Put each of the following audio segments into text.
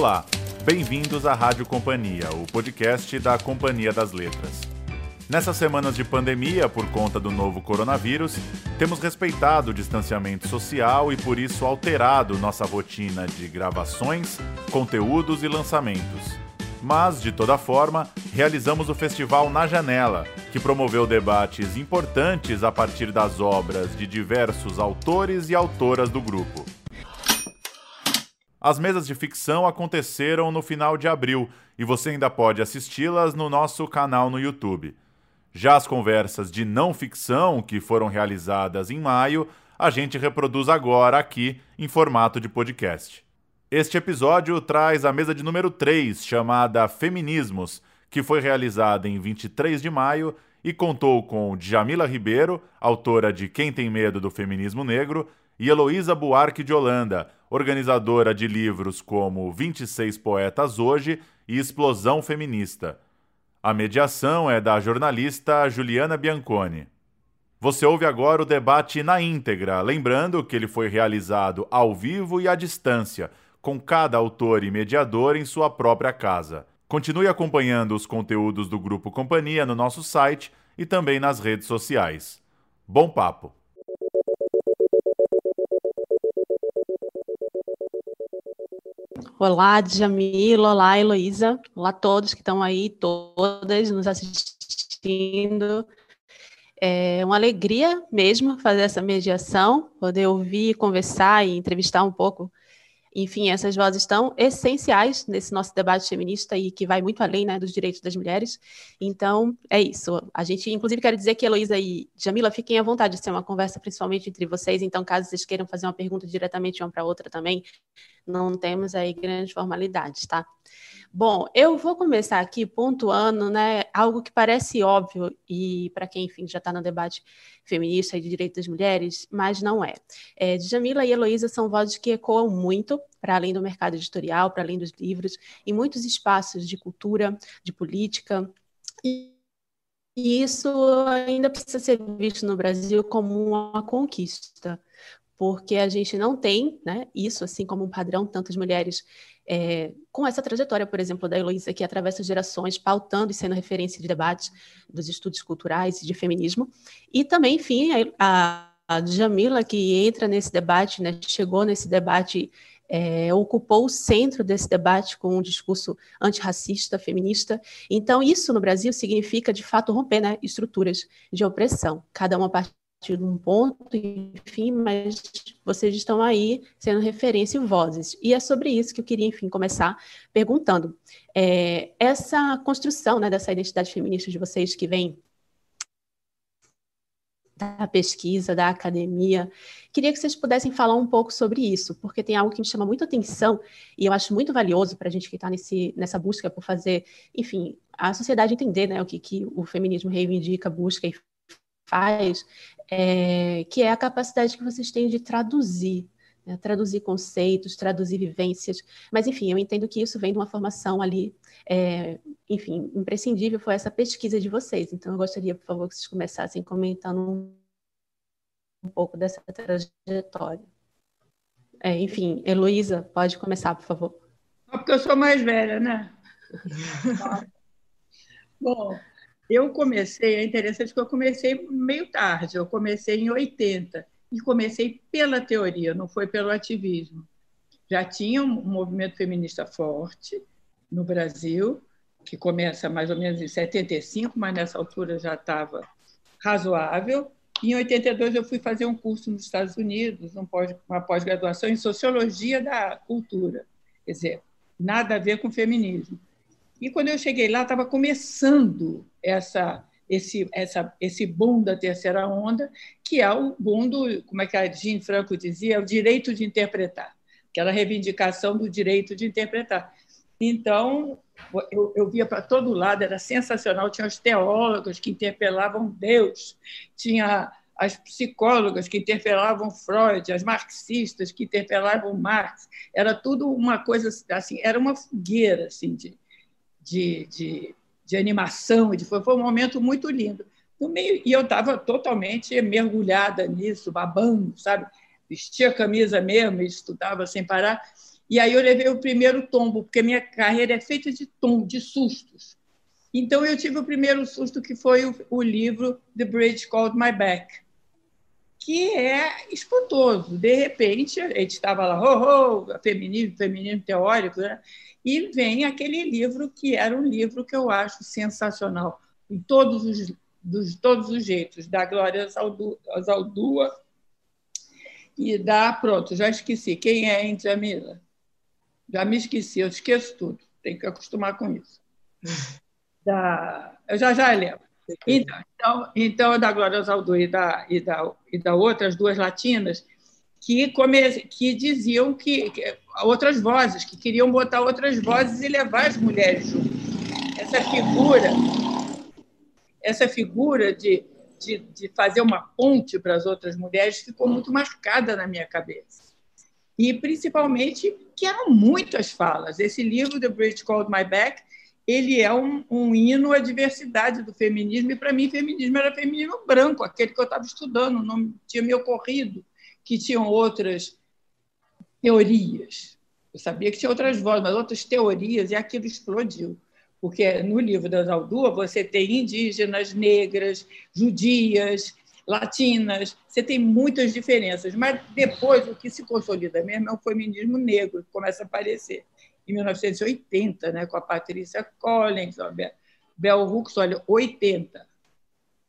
Olá, bem-vindos à Rádio Companhia, o podcast da Companhia das Letras. Nessas semanas de pandemia, por conta do novo coronavírus, temos respeitado o distanciamento social e por isso alterado nossa rotina de gravações, conteúdos e lançamentos. Mas, de toda forma, realizamos o festival Na Janela, que promoveu debates importantes a partir das obras de diversos autores e autoras do grupo. As mesas de ficção aconteceram no final de abril e você ainda pode assisti-las no nosso canal no YouTube. Já as conversas de não ficção, que foram realizadas em maio, a gente reproduz agora aqui em formato de podcast. Este episódio traz a mesa de número 3, chamada Feminismos, que foi realizada em 23 de maio e contou com Djamila Ribeiro, autora de Quem Tem Medo do Feminismo Negro, e Heloísa Buarque de Holanda, organizadora de livros como 26 Poetas Hoje e Explosão Feminista. A mediação é da jornalista Juliana Bianconi. Você ouve agora o debate na íntegra, lembrando que ele foi realizado ao vivo e à distância, com cada autor e mediador em sua própria casa. Continue acompanhando os conteúdos do Grupo Companhia no nosso site e também nas redes sociais. Bom papo! Olá, Djamila, olá, Heloísa, olá todos que estão aí, todas nos assistindo. É uma alegria mesmo fazer essa mediação, poder ouvir, conversar e entrevistar um pouco enfim, essas vozes estão essenciais nesse nosso debate feminista e que vai muito além né, dos direitos das mulheres. Então, é isso. A gente, inclusive, quero dizer que Heloísa e Jamila fiquem à vontade de ser uma conversa principalmente entre vocês. Então, caso vocês queiram fazer uma pergunta diretamente uma para outra também, não temos aí grandes formalidades, tá? Bom, eu vou começar aqui pontuando, né, algo que parece óbvio e para quem, enfim, já está no debate feminista e de direitos das mulheres, mas não é. é Djamila e Heloísa são vozes que ecoam muito para além do mercado editorial, para além dos livros, em muitos espaços de cultura, de política. E e isso ainda precisa ser visto no Brasil como uma conquista, porque a gente não tem né, isso assim como um padrão, tantas mulheres é, com essa trajetória, por exemplo, da Heloísa, que atravessa gerações, pautando e sendo referência de debates dos estudos culturais e de feminismo, e também, enfim, a, a Jamila, que entra nesse debate, né, chegou nesse debate, é, ocupou o centro desse debate com um discurso antirracista, feminista. Então, isso no Brasil significa, de fato, romper né, estruturas de opressão, cada uma a de um ponto, enfim, mas vocês estão aí sendo referência e vozes. E é sobre isso que eu queria, enfim, começar perguntando. É, essa construção né, dessa identidade feminista de vocês que vem da pesquisa, da academia. Queria que vocês pudessem falar um pouco sobre isso, porque tem algo que me chama muito atenção e eu acho muito valioso para a gente que está nessa busca por fazer, enfim, a sociedade entender né, o que, que o feminismo reivindica, busca e faz, é, que é a capacidade que vocês têm de traduzir, né? traduzir conceitos, traduzir vivências. Mas, enfim, eu entendo que isso vem de uma formação ali, é, enfim, imprescindível foi essa pesquisa de vocês. Então, eu gostaria, por favor, que vocês começassem comentando um, um pouco dessa trajetória. É, enfim, Heloísa, pode começar, por favor. Só porque eu sou mais velha, né? Bom, eu comecei, é interessante que eu comecei meio tarde, eu comecei em 80 e comecei pela teoria, não foi pelo ativismo. Já tinha um movimento feminista forte no Brasil, que começa mais ou menos em 75, mas nessa altura já estava razoável. Em 82 eu fui fazer um curso nos Estados Unidos, uma pós-graduação em sociologia da cultura, quer dizer, nada a ver com feminismo. E quando eu cheguei lá, estava começando essa, esse, essa, esse boom da terceira onda, que é o boom do, como é que a Jean Franco dizia, é o direito de interpretar, aquela reivindicação do direito de interpretar. Então, eu, eu via para todo lado, era sensacional. Tinha os teólogos que interpelavam Deus, tinha as psicólogas que interpelavam Freud, as marxistas que interpelavam Marx. Era tudo uma coisa assim, era uma fogueira assim de, de, de, de animação, de, foi, foi um momento muito lindo. No meio, e eu estava totalmente mergulhada nisso, babando, sabe? Vestia a camisa mesmo estudava sem parar. E aí eu levei o primeiro tombo, porque minha carreira é feita de tom, de sustos. Então eu tive o primeiro susto que foi o, o livro The Bridge Called My Back, que é espantoso. De repente, a gente estava lá, oh, oh, feminismo, feminismo teórico, né? e vem aquele livro que era um livro que eu acho sensacional, em todos os, dos, todos os jeitos, da Glória Zaldúa e da. Pronto, já esqueci. Quem é, hein, Jamila? Já me esqueci, eu esqueço tudo. Tem que acostumar com isso. Da, eu já já lembro. Então, então, da Glória Zaldu e da, e, da, e da outra, as duas latinas, que, come, que diziam que, que, outras vozes, que queriam botar outras vozes e levar as mulheres juntas. Essa figura, essa figura de, de, de fazer uma ponte para as outras mulheres ficou muito marcada na minha cabeça e principalmente que eram muitas falas. Esse livro, The Bridge Called My Back, ele é um, um hino à diversidade do feminismo, e para mim, feminismo era feminismo branco, aquele que eu estava estudando, não tinha me ocorrido que tinham outras teorias. Eu sabia que tinha outras vozes, mas outras teorias, e aquilo explodiu. Porque no livro da Zaldúa você tem indígenas, negras, judias, latinas, você tem muitas diferenças, mas depois o que se consolida mesmo é o feminismo negro, que começa a aparecer em 1980, né, com a Patrícia Collins, a Bell Hooks, olha, 80.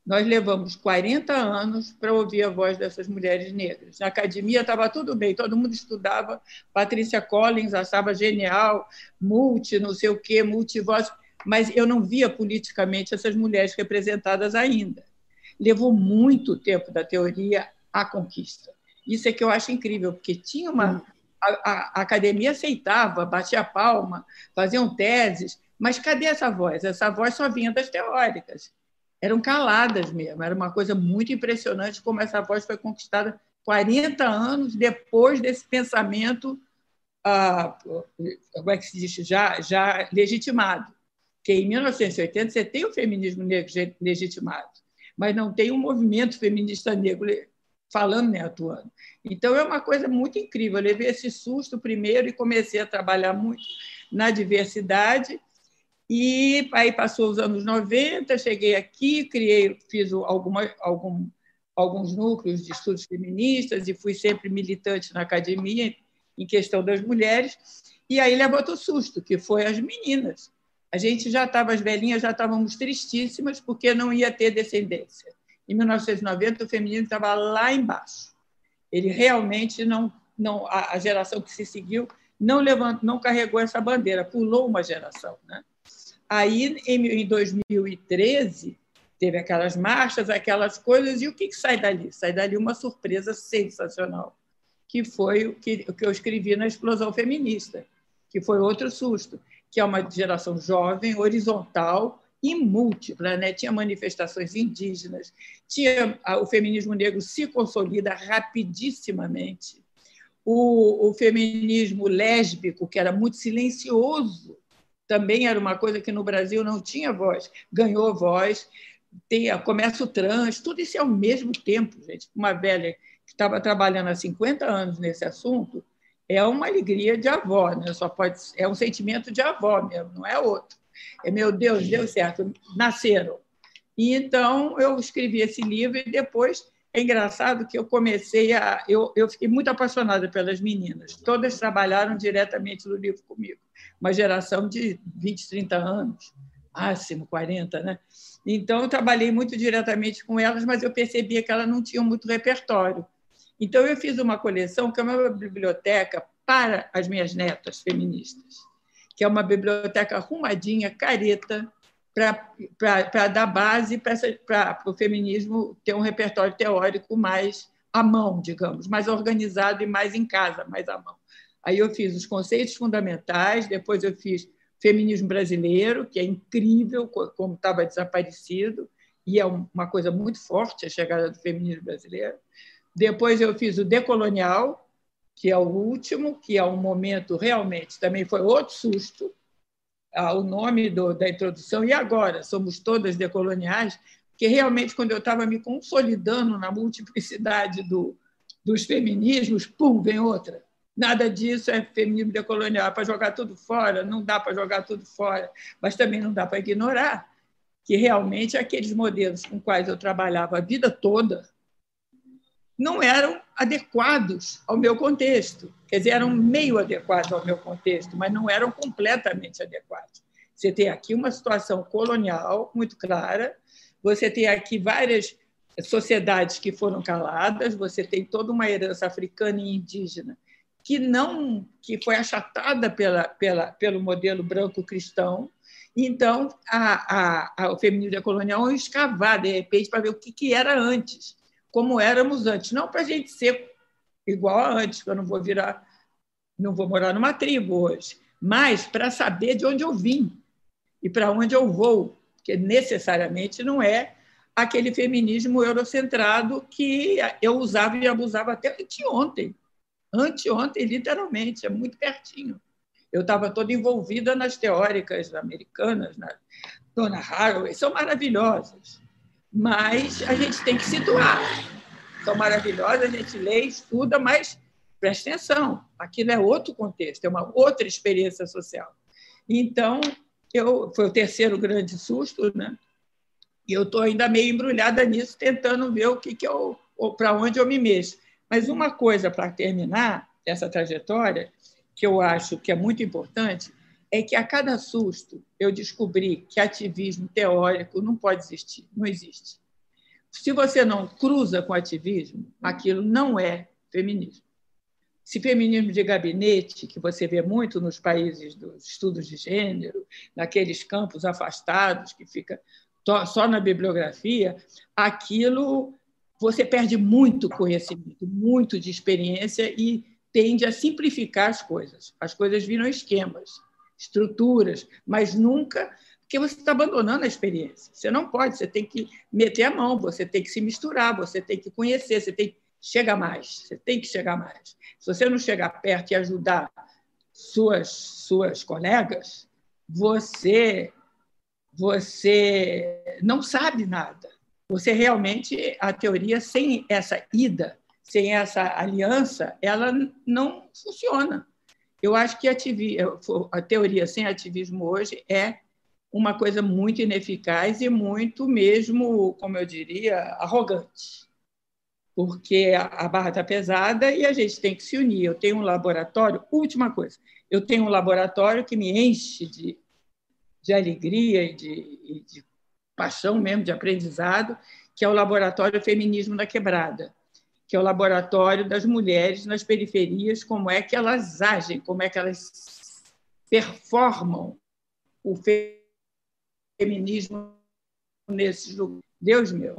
Nós levamos 40 anos para ouvir a voz dessas mulheres negras. Na academia estava tudo bem, todo mundo estudava. Patrícia Collins achava genial, multi, não sei o quê, multivoz, mas eu não via politicamente essas mulheres representadas ainda levou muito tempo da teoria à conquista. Isso é que eu acho incrível, porque tinha uma. A, a, academia aceitava, batia palma, faziam teses, mas cadê essa voz? Essa voz só vinha das teóricas. Eram caladas mesmo. Era uma coisa muito impressionante como essa voz foi conquistada 40 anos depois desse pensamento, ah, como é que se diz, já, já legitimado. Que em 1980 você tem o feminismo negro legitimado mas não tem um movimento feminista negro falando nem atuando. Então, é uma coisa muito incrível. Eu levei esse susto primeiro e comecei a trabalhar muito na diversidade. E aí passou os anos 90, cheguei aqui, criei, fiz alguma, algum, alguns núcleos de estudos feministas e fui sempre militante na academia em questão das mulheres. E aí levantou o susto, que foi as meninas a gente já estava, as velhinhas já estávamos tristíssimas porque não ia ter descendência. Em 1990, o feminismo estava lá embaixo. Ele realmente não, não a, geração que se seguiu não levantou, não carregou essa bandeira, pulou uma geração, né? Aí, em 2013, teve aquelas marchas, aquelas coisas, e o que, que sai dali? Sai dali uma surpresa sensacional, que foi o que, o que eu escrevi na Explosão Feminista, que foi outro susto que é uma geração jovem, horizontal e múltipla. Né? Tinha manifestações indígenas, tinha o feminismo negro se consolida rapidissimamente. O, o feminismo lésbico, que era muito silencioso, também era uma coisa que no Brasil não tinha voz, ganhou voz. Tem comércio trans, tudo isso é ao mesmo tempo, gente. Uma velha que estava trabalhando há 50 anos nesse assunto, é uma alegria de avó, né? Só pode é um sentimento de avó mesmo, não é outro. É meu Deus, deu certo, nasceram. E então eu escrevi esse livro e depois é engraçado que eu comecei a eu, eu fiquei muito apaixonada pelas meninas. Todas trabalharam diretamente no livro comigo. Uma geração de 20, 30 anos, máximo 40, né? Então eu trabalhei muito diretamente com elas, mas eu percebia que elas não tinham muito repertório. Então, eu fiz uma coleção que é uma biblioteca para as minhas netas feministas, que é uma biblioteca arrumadinha, careta, para dar base para o feminismo ter um repertório teórico mais à mão, digamos, mais organizado e mais em casa, mais à mão. Aí eu fiz os conceitos fundamentais, depois eu fiz feminismo brasileiro, que é incrível como estava desaparecido, e é uma coisa muito forte a chegada do feminismo brasileiro. Depois eu fiz o decolonial, que é o último, que é um momento realmente também foi outro susto, ah, o nome do, da introdução, e agora somos todas decoloniais, que realmente, quando eu estava me consolidando na multiplicidade do, dos feminismos, pum, vem outra. Nada disso é feminismo decolonial, é para jogar tudo fora, não dá para jogar tudo fora, mas também não dá para ignorar que realmente aqueles modelos com quais eu trabalhava a vida toda não eram adequados ao meu contexto. Quer dizer, eram meio adequados ao meu contexto, mas não eram completamente adequados. Você tem aqui uma situação colonial muito clara, você tem aqui várias sociedades que foram caladas, você tem toda uma herança africana e indígena que não que foi achatada pela, pela, pelo modelo branco cristão. Então, a, a, a, o feminismo colonial é escavar, de repente, para ver o que, que era antes, como éramos antes. Não para a gente ser igual a antes, que eu não vou virar, não vou morar numa tribo hoje, mas para saber de onde eu vim e para onde eu vou, que necessariamente não é aquele feminismo eurocentrado que eu usava e abusava até anteontem. Anteontem, literalmente, é muito pertinho. Eu estava toda envolvida nas teóricas americanas, na Dona Haraway, são maravilhosas, mas a gente tem que situar. São maravilhosas, a gente lê, estuda, mas presta atenção, aquilo é outro contexto, é uma outra experiência social. Então, eu, foi o terceiro grande susto, né? E eu estou ainda meio embrulhada nisso, tentando ver o que, que eu, para onde eu me mexo. Mas uma coisa para terminar essa trajetória, que eu acho que é muito importante, é que a cada susto eu descobri que ativismo teórico não pode existir, não existe. Se você não cruza com ativismo, aquilo não é feminismo. Se feminismo de gabinete, que você vê muito nos países dos estudos de gênero, naqueles campos afastados que fica só na bibliografia, aquilo você perde muito conhecimento, muito de experiência e tende a simplificar as coisas. As coisas viram esquemas, estruturas, mas nunca porque você está abandonando a experiência. Você não pode, você tem que meter a mão, você tem que se misturar, você tem que conhecer, você tem que chegar mais, você tem que chegar mais. Se você não chegar perto e ajudar suas suas colegas, você você não sabe nada. Você realmente, a teoria, sem essa ida, sem essa aliança, ela não funciona. Eu acho que a teoria sem ativismo hoje é uma coisa muito ineficaz e muito mesmo, como eu diria, arrogante. Porque a barra está pesada e a gente tem que se unir. Eu tenho um laboratório, última coisa, eu tenho um laboratório que me enche de, de alegria e de, e de paixão mesmo de aprendizado, que é o Laboratório Feminismo da Quebrada, que é o laboratório das mulheres nas periferias, como é que elas agem, como é que elas performam o feminismo nesses lugares. Deus meu,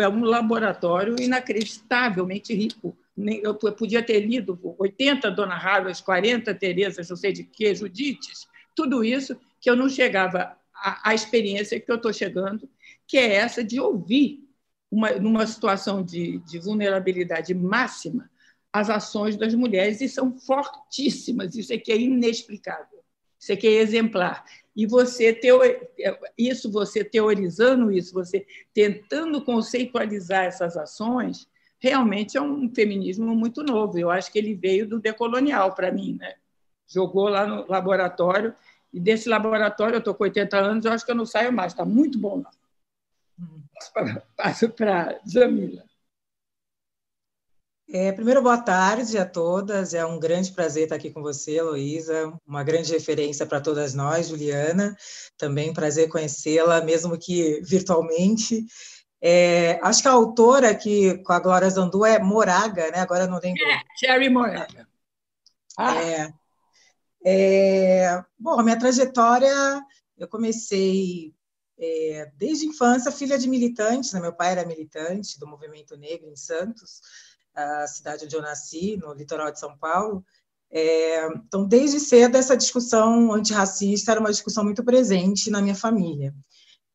é um laboratório inacreditavelmente rico. Eu podia ter lido 80 Dona Harvard, 40 Terezas, não sei de que, Judites, tudo isso que eu não chegava a experiência que eu estou chegando, que é essa de ouvir, uma, numa situação de, de vulnerabilidade máxima, as ações das mulheres, e são fortíssimas, isso aqui é inexplicável, isso aqui é exemplar. E você isso, você teorizando isso, você tentando conceitualizar essas ações, realmente é um feminismo muito novo. Eu acho que ele veio do decolonial para mim, né? Jogou lá no laboratório e desse laboratório, eu estou com 80 anos, eu acho que eu não saio mais, está muito bom lá. Passo para Jamila. É, primeiro, boa tarde a todas. É um grande prazer estar aqui com você, Luísa. Uma grande referência para todas nós, Juliana. Também prazer conhecê-la, mesmo que virtualmente. É, acho que a autora aqui com a Glória Zandu é Moraga, né? Agora não lembro. É, Sherry Moraga. Ah. É, é, bom, a minha trajetória, eu comecei é, desde infância, filha de militantes, né? meu pai era militante do movimento negro em Santos, a cidade onde eu nasci, no litoral de São Paulo. É, então, desde cedo, essa discussão antirracista era uma discussão muito presente na minha família.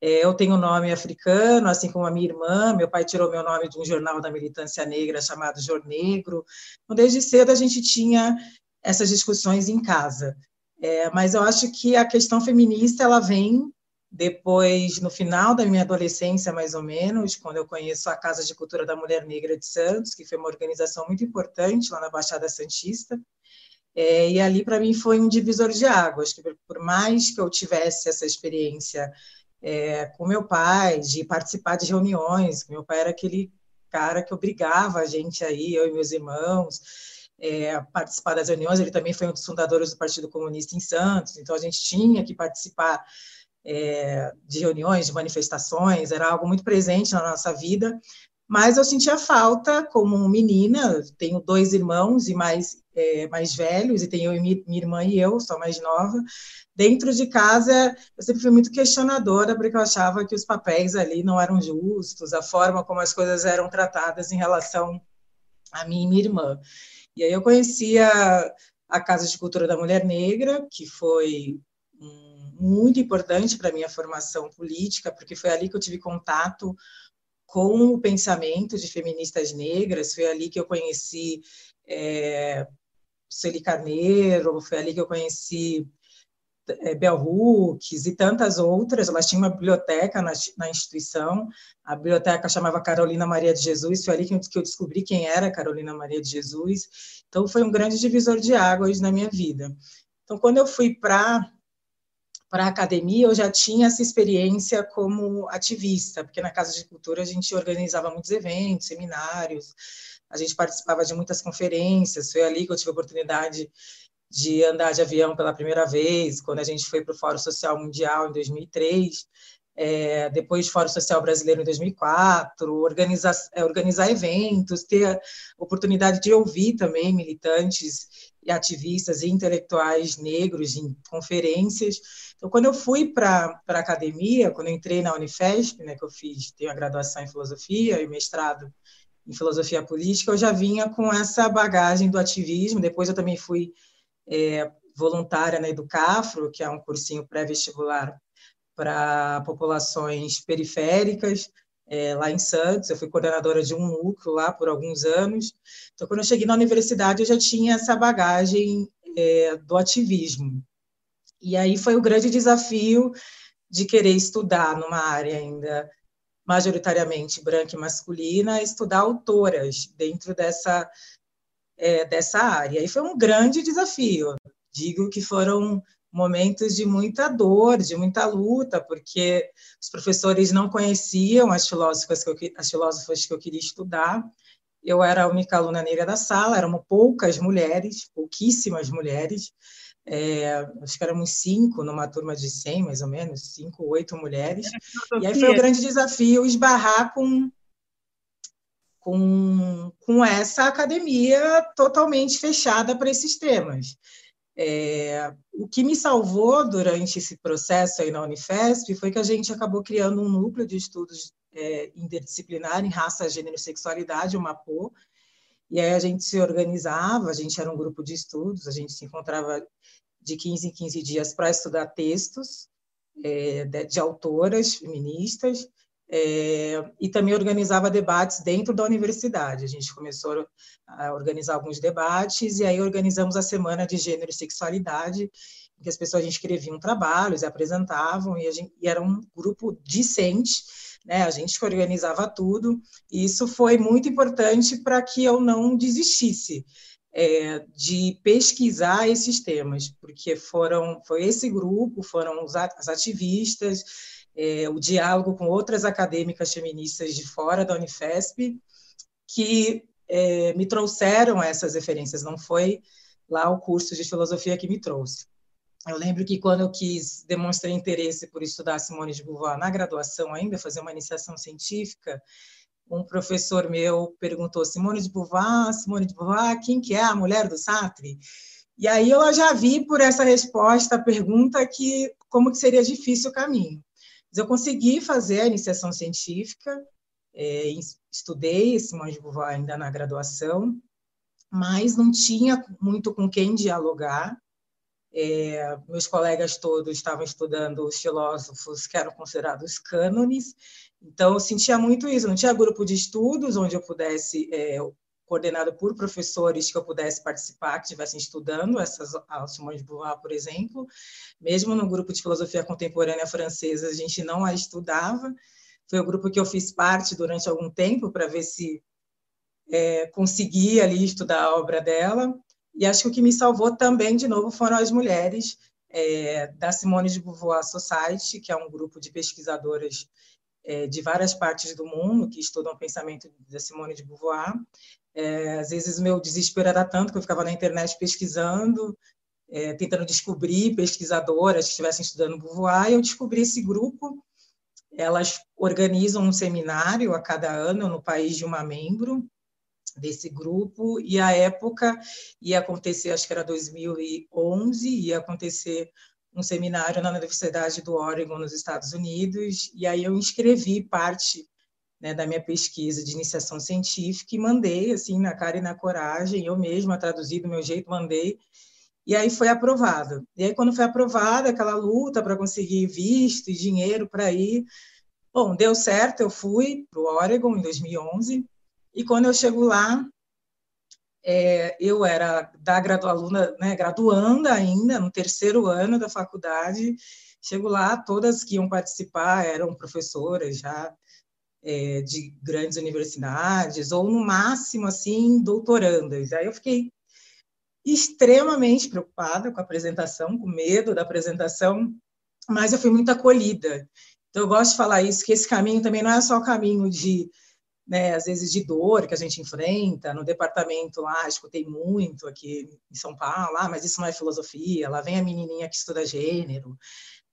É, eu tenho nome africano, assim como a minha irmã. Meu pai tirou meu nome de um jornal da militância negra chamado Jor Negro. Então, desde cedo, a gente tinha essas discussões em casa. É, mas eu acho que a questão feminista ela vem Depois, no final da minha adolescência, mais ou menos, quando eu conheço a Casa de Cultura da Mulher Negra de Santos, que foi uma organização muito importante lá na Baixada Santista, é, e ali, para mim, foi um divisor de águas, que por mais que eu tivesse essa experiência é, com meu pai, de participar de reuniões, meu pai era aquele cara que obrigava a gente aí, eu e meus irmãos, é, participar das reuniões, ele também foi um dos fundadores do Partido Comunista em Santos, então a gente tinha que participar é, de reuniões, de manifestações, era algo muito presente na nossa vida, mas eu sentia falta como menina, tenho dois irmãos e mais é, mais velhos, e tenho minha irmã e eu, sou mais nova. Dentro de casa, eu sempre fui muito questionadora, porque eu achava que os papéis ali não eram justos, a forma como as coisas eram tratadas em relação a mim e minha irmã. E aí eu conhecia a Casa de Cultura da Mulher Negra, que foi muito importante para a minha formação política, porque foi ali que eu tive contato com o pensamento de feministas negras, foi ali que eu conheci é, Carneiro, foi ali que eu conheci é, Bell Hooks e tantas outras. Elas tinham uma biblioteca na, na, instituição, a biblioteca chamava Carolina Maria de Jesus, foi ali que que eu descobri quem era Carolina Maria de Jesus. Então, foi um grande divisor de águas na minha vida. Então, quando eu fui para para a academia, eu já tinha essa experiência como ativista, porque na Casa de Cultura a gente organizava muitos eventos, seminários, a gente participava de muitas conferências, foi ali que eu tive a oportunidade de andar de avião pela primeira vez, quando a gente foi para o Fórum Social Mundial em 2003, é, depois Fórum Social Brasileiro em 2004, organizar, é, organizar eventos, ter a oportunidade de ouvir também militantes e ativistas e intelectuais negros em conferências. Então, quando eu fui para a academia, quando eu entrei na Unifesp, né, que eu fiz, tenho a graduação em filosofia e mestrado em filosofia política, eu já vinha com essa bagagem do ativismo. Depois eu também fui é, voluntária na Educafro, que é um cursinho pré-vestibular para populações periféricas, é, lá em Santos. Eu fui coordenadora de um núcleo lá por alguns anos. Então, quando eu cheguei na universidade, eu já tinha essa bagagem é, do ativismo. E aí foi o grande desafio de querer estudar numa área ainda majoritariamente branca e masculina, estudar autoras dentro dessa, é, dessa área. E foi um grande desafio. Digo que foram momentos de muita dor, de muita luta, porque os professores não conheciam as filósofas que eu, as filósofas que eu queria estudar. Eu era a única aluna negra da sala, eram poucas mulheres, pouquíssimas mulheres, é, acho que éramos cinco numa turma de 100, mais ou menos, cinco, oito mulheres. E aí foi o grande desafio esbarrar com, com, com essa academia totalmente fechada para esses temas. É, o que me salvou durante esse processo aí na Unifesp foi que a gente acabou criando um núcleo de estudos é, interdisciplinar em raça, gênero e sexualidade, o MAPO, e aí a gente se organizava, a gente era um grupo de estudos, a gente se encontrava de 15 em 15 dias para estudar textos é, de, de, autoras feministas, é, e também organizava debates dentro da universidade. A gente começou a organizar alguns debates, e aí organizamos a Semana de Gênero e Sexualidade, em que as pessoas escreviam trabalhos apresentavam, e, gente, e era um grupo discente, né? a gente que organizava tudo, e isso foi muito importante para que eu não desistisse. É, de pesquisar esses temas, porque foram foi esse grupo, foram os, as ativistas, é, o diálogo com outras acadêmicas feministas de fora da Unifesp, que é, me trouxeram essas referências, não foi lá o curso de filosofia que me trouxe. Eu lembro que quando eu quis demonstrar interesse por estudar Simone de Beauvoir na graduação ainda, fazer uma iniciação científica, um professor meu perguntou Simone de Beauvoir, Simone de Beauvoir, quem que é a mulher do Sartre? E aí eu já vi por essa resposta a pergunta que como que seria difícil o caminho. Mas eu consegui fazer a iniciação científica, é, estudei Simone de Beauvoir ainda na graduação, mas não tinha muito com quem dialogar. É, meus colegas todos estavam estudando os filósofos que eram considerados cânones, então eu sentia muito isso. Não tinha grupo de estudos onde eu pudesse é, coordenado por professores que eu pudesse participar, que estivessem estudando essas Simone de Beauvoir, por exemplo. Mesmo no grupo de filosofia contemporânea francesa, a gente não a estudava. Foi o grupo que eu fiz parte durante algum tempo para ver se é, conseguia ali estudar a obra dela. E acho que o que me salvou também, de novo, foram as mulheres é, da Simone de Beauvoir Society, que é um grupo de pesquisadoras é, de várias partes do mundo que estudam o pensamento da Simone de Beauvoir. É, às vezes meu desespero era tanto que eu ficava na internet pesquisando, é, tentando descobrir pesquisadoras que estivessem estudando Beauvoir, e eu descobri esse grupo. Elas organizam um seminário a cada ano no país de uma membro, desse grupo e a época ia acontecer, acho que era 2011, ia acontecer um seminário na Universidade do Oregon nos Estados Unidos e aí eu inscrevi parte né, da minha pesquisa de iniciação científica e mandei assim na cara e na coragem, eu mesma traduzi do meu jeito, mandei e aí foi aprovado. E aí quando foi aprovada aquela luta para conseguir visto e dinheiro para ir, bom, deu certo, eu fui para o Oregon em 2011 e quando eu chego lá, é, eu era da né, graduanda ainda, no terceiro ano da faculdade. Chego lá, todas que iam participar eram professoras já é, de grandes universidades, ou no máximo, assim, doutorandas. Aí eu fiquei extremamente preocupada com a apresentação, com medo da apresentação, mas eu fui muito acolhida. Então, eu gosto de falar isso, que esse caminho também não é só o caminho de né, às vezes de dor que a gente enfrenta no departamento lá, escutei muito aqui em São Paulo, ah, mas isso não é filosofia, lá vem a menininha que estuda gênero,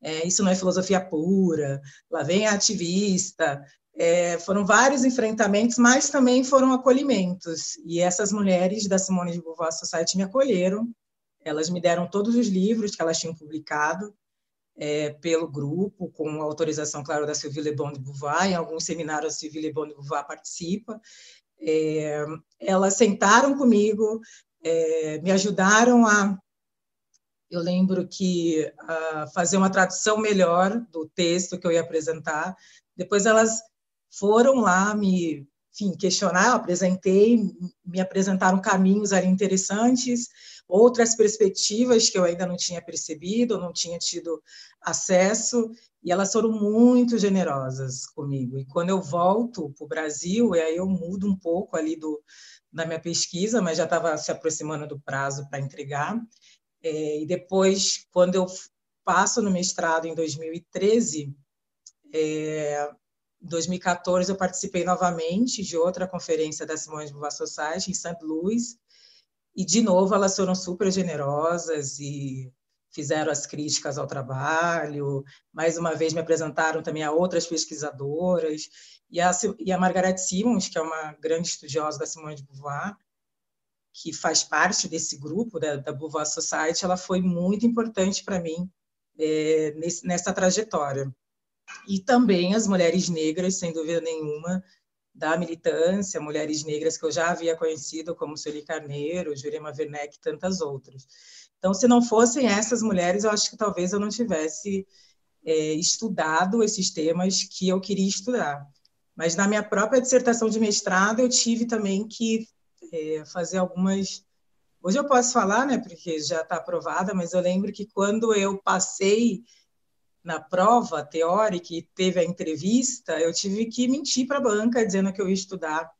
é, isso não é filosofia pura, lá vem a ativista, é, foram vários enfrentamentos, mas também foram acolhimentos, e essas mulheres da Simone de Beauvoir Society me acolheram, elas me deram todos os livros que elas tinham publicado, é, pelo grupo, com autorização, claro, da Sylvie Le Bon de Beauvoir, em alguns seminários a Sylvie Le Bon de Beauvoir participa. É, elas sentaram comigo, é, me ajudaram a, eu lembro que, a fazer uma tradução melhor do texto que eu ia apresentar. Depois elas foram lá me enfim, questionar, apresentei, me apresentaram caminhos ali interessantes, outras perspectivas que eu ainda não tinha percebido, não tinha tido acesso, e elas foram muito generosas comigo. E quando eu volto para o Brasil, e aí eu mudo um pouco ali do, da minha pesquisa, mas já estava se aproximando do prazo para entregar. É, e depois, quando eu passo no mestrado em 2013, é, 2014 eu participei novamente de outra conferência da Simone de Beauvoir Society em St. Louis, e, de novo, elas foram super generosas e fizeram as críticas ao trabalho. Mais uma vez, me apresentaram também a outras pesquisadoras. E a, e a Margaret Simons, que é uma grande estudiosa da Simone de Beauvoir, que faz parte desse grupo da, da Beauvoir Society, ela foi muito importante para mim é, nesse, nessa trajetória. E também as mulheres negras, sem dúvida nenhuma, da militância, mulheres negras que eu já havia conhecido, como Sueli Carneiro, Jurema Werneck e tantas outras. Então, se não fossem essas mulheres, eu acho que talvez eu não tivesse é, estudado esses temas que eu queria estudar. Mas na minha própria dissertação de mestrado, eu tive também que é, fazer algumas. Hoje eu posso falar, né, porque já está aprovada, mas eu lembro que quando eu passei na prova teórica e teve a entrevista, eu tive que mentir para a banca dizendo que eu ia estudar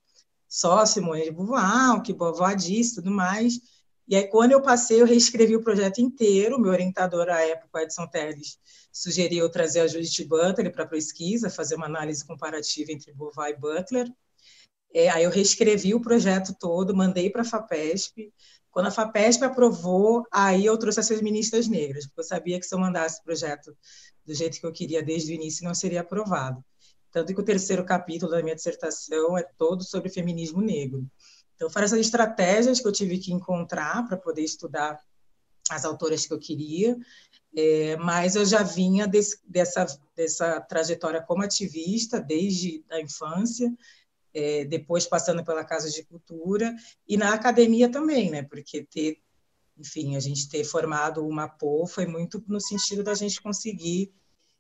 só Simone de Beauvoir, que Beauvoir disse, tudo mais. E aí, quando eu passei, eu reescrevi o projeto inteiro. Meu orientador, à época, Edson Teles, sugeriu trazer a Judith Butler para a pesquisa, fazer uma análise comparativa entre Beauvoir e Butler. É, aí eu reescrevi o projeto todo, mandei para a FAPESP. Quando a FAPESP aprovou, aí eu trouxe essas ministras negras, porque eu sabia que se eu mandasse o projeto do jeito que eu queria desde o início, não seria aprovado. Tanto que o terceiro capítulo da minha dissertação é todo sobre feminismo negro. Então, foram essas estratégias que eu tive que encontrar para poder estudar as autoras que eu queria, é, mas eu já vinha desse, dessa, dessa trajetória como ativista desde a infância, é, depois passando pela Casa de Cultura e na academia também, né? Porque ter, enfim, a gente ter formado uma PO foi muito no sentido da gente conseguir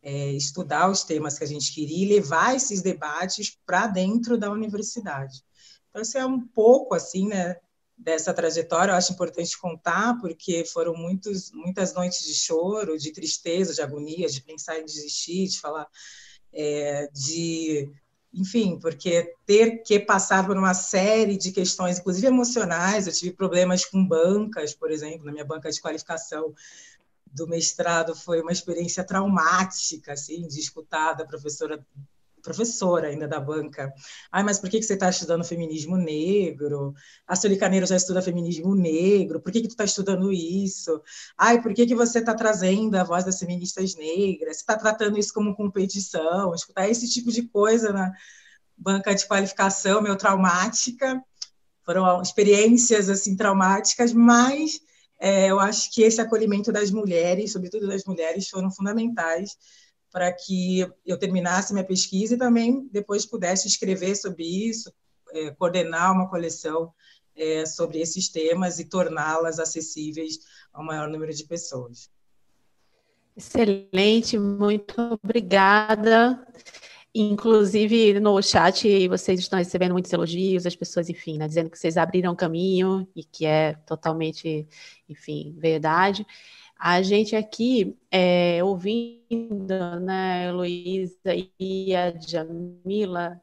é, estudar os temas que a gente queria e levar esses debates para dentro da universidade. Então, isso é um pouco, assim, né, dessa trajetória, eu acho importante contar, porque foram muitos, muitas noites de choro, de tristeza, de agonia, de pensar em desistir, de falar, é, de enfim, porque ter que passar por uma série de questões, inclusive emocionais, eu tive problemas com bancas, por exemplo, na minha banca de qualificação do mestrado foi uma experiência traumática, assim, de escutar da professora professora ainda da banca. Ai, mas por que, que você está estudando feminismo negro? A Sueli Caneiro já estuda feminismo negro, por que, que tu está estudando isso? Ai, por que, que você está trazendo a voz das feministas negras? Você está tratando isso como competição? Escutar esse tipo de coisa na banca de qualificação, meio traumática. Foram experiências, assim, traumáticas, mas... É, eu acho que esse acolhimento das mulheres, sobretudo das mulheres, foram fundamentais para que eu terminasse minha pesquisa e também depois pudesse escrever sobre isso, é, coordenar uma coleção é, sobre esses temas e torná-las acessíveis ao maior número de pessoas. Excelente, muito obrigada. Inclusive, no chat, vocês estão recebendo muitos elogios, as pessoas, enfim, né, dizendo que vocês abriram caminho e que é totalmente, enfim, verdade. A gente aqui, é, ouvindo, né, Heloísa e a Jamila,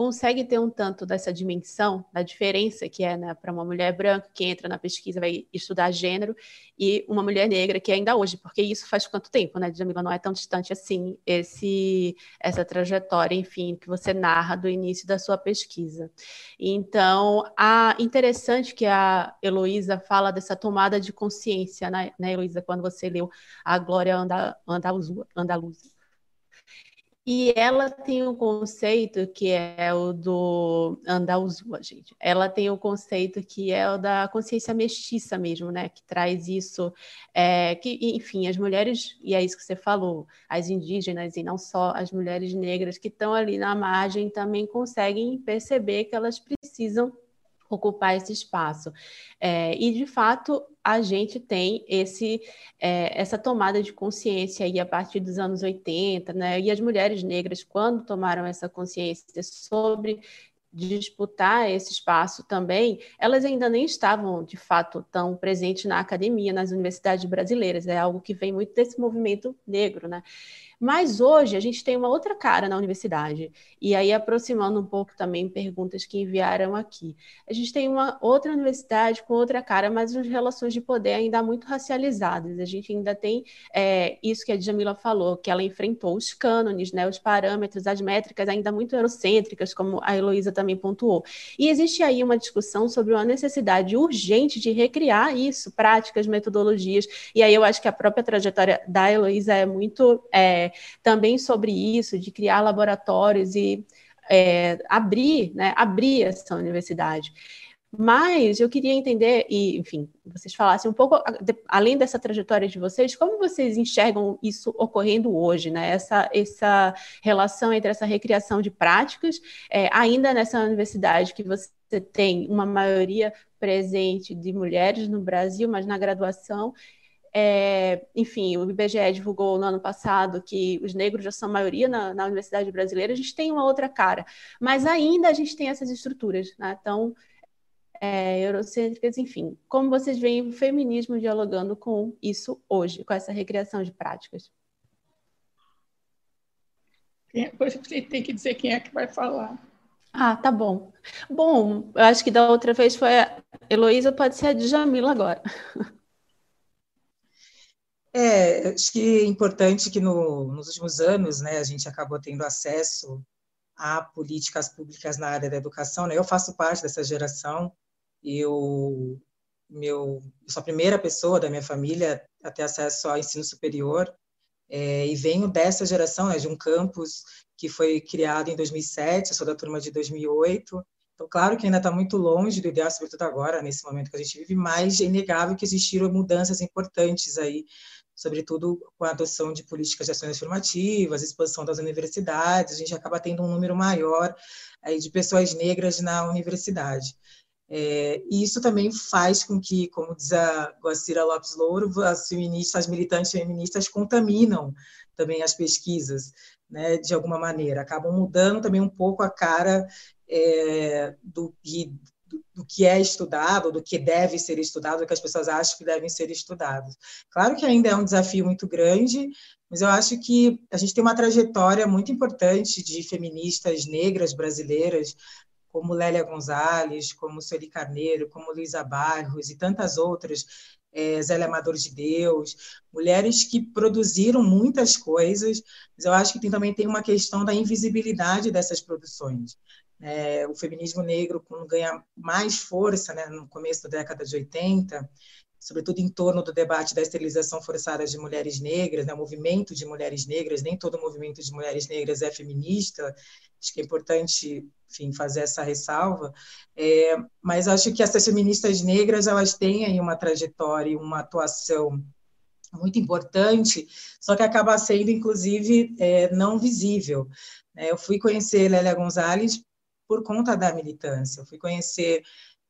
consegue ter um tanto dessa dimensão, da diferença que é né, para uma mulher branca que entra na pesquisa, vai estudar gênero, e uma mulher negra que ainda hoje, porque isso faz quanto tempo, né, Jamila? Não é tão distante assim, esse, essa trajetória, enfim, que você narra do início da sua pesquisa. Então, a, interessante que a Heloísa fala dessa tomada de consciência, né, né Heloísa, quando você leu a Glória Andaluza. Andaluza. E ela tem um conceito que é o do Andalzua, gente. Ela tem um conceito que é o da consciência mestiça mesmo, né? Que traz isso, é, que, enfim, as mulheres, e é isso que você falou, as indígenas e não só as mulheres negras que estão ali na margem também conseguem perceber que elas precisam ocupar esse espaço. É, e, de fato, a gente tem esse, é, essa tomada de consciência aí a partir dos anos 80, né? E as mulheres negras, quando tomaram essa consciência sobre disputar esse espaço também, elas ainda nem estavam, de fato, tão presentes na academia, nas universidades brasileiras. É algo que vem muito desse movimento negro, né? Mas hoje a gente tem uma outra cara na universidade. E aí, aproximando um pouco também perguntas que enviaram aqui. A gente tem uma outra universidade com outra cara, mas as relações de poder ainda muito racializadas. A gente ainda tem é, isso que a Jamila falou, que ela enfrentou os cânones, né, os parâmetros, as métricas ainda muito eurocêntricas, como a Heloísa também pontuou. E existe aí uma discussão sobre uma necessidade urgente de recriar isso, práticas, metodologias. E aí eu acho que a própria trajetória da Heloísa é muito. É, também sobre isso, de criar laboratórios e é, abrir, né, abrir essa universidade. Mas eu queria entender, e, enfim, vocês falassem um pouco, além dessa trajetória de vocês, como vocês enxergam isso ocorrendo hoje, né? Essa, essa relação entre essa recriação de práticas, é, ainda nessa universidade que você tem uma maioria presente de mulheres no Brasil, mas na graduação, é, enfim, o IBGE divulgou no ano passado que os negros já são maioria na, na, universidade brasileira, a gente tem uma outra cara, mas ainda a gente tem essas estruturas, né, tão é, eurocêntricas, enfim. Como vocês veem o feminismo dialogando com isso hoje, com essa recriação de práticas? Depois você tem que dizer quem é que vai falar. Ah, tá bom. Bom, eu acho que da outra vez foi a Heloísa, pode ser a Djamila agora. É, acho que é importante que no, nos últimos anos, né, a gente acabou tendo acesso a políticas públicas na área da educação. Né? Eu faço parte dessa geração. Eu, meu, eu sou a primeira pessoa da minha família a ter acesso ao ensino superior é, e venho dessa geração, né, de um campus que foi criado em 2007. Eu sou da turma de 2008. Então, claro que ainda está muito longe do ideal, sobretudo agora, nesse momento que a gente vive, mas é inegável que existiram mudanças importantes aí sobretudo com a adoção de políticas de ações afirmativas, expansão das universidades, a gente acaba tendo um número maior aí de pessoas negras na universidade. É, e isso também faz com que, como diz a Guacira Lopes Louro, as feministas, as militantes feministas contaminam também as pesquisas, né, de alguma maneira, acabam mudando também um pouco a cara é, do, do, que é estudado, do que deve ser estudado, do que as pessoas acham que devem ser estudados. Claro que ainda é um desafio muito grande, mas eu acho que a gente tem uma trajetória muito importante de feministas negras brasileiras, como Lélia Gonzalez, como Sueli Carneiro, como Luísa Barros e tantas outras, é, Zélia Amador de Deus, mulheres que produziram muitas coisas, mas eu acho que tem, também tem uma questão da invisibilidade dessas produções. É, o feminismo negro, ganha mais força né, no começo da década de 80, sobretudo em torno do debate da esterilização forçada de mulheres negras, né, o movimento de mulheres negras, nem todo movimento de mulheres negras é feminista, acho que é importante enfim, fazer essa ressalva, é, mas acho que essas feministas negras elas têm aí uma trajetória, uma atuação muito importante, só que acaba sendo, inclusive, é, não visível. É, eu fui conhecer Lélia Gonzalez por conta da militância, eu fui conhecer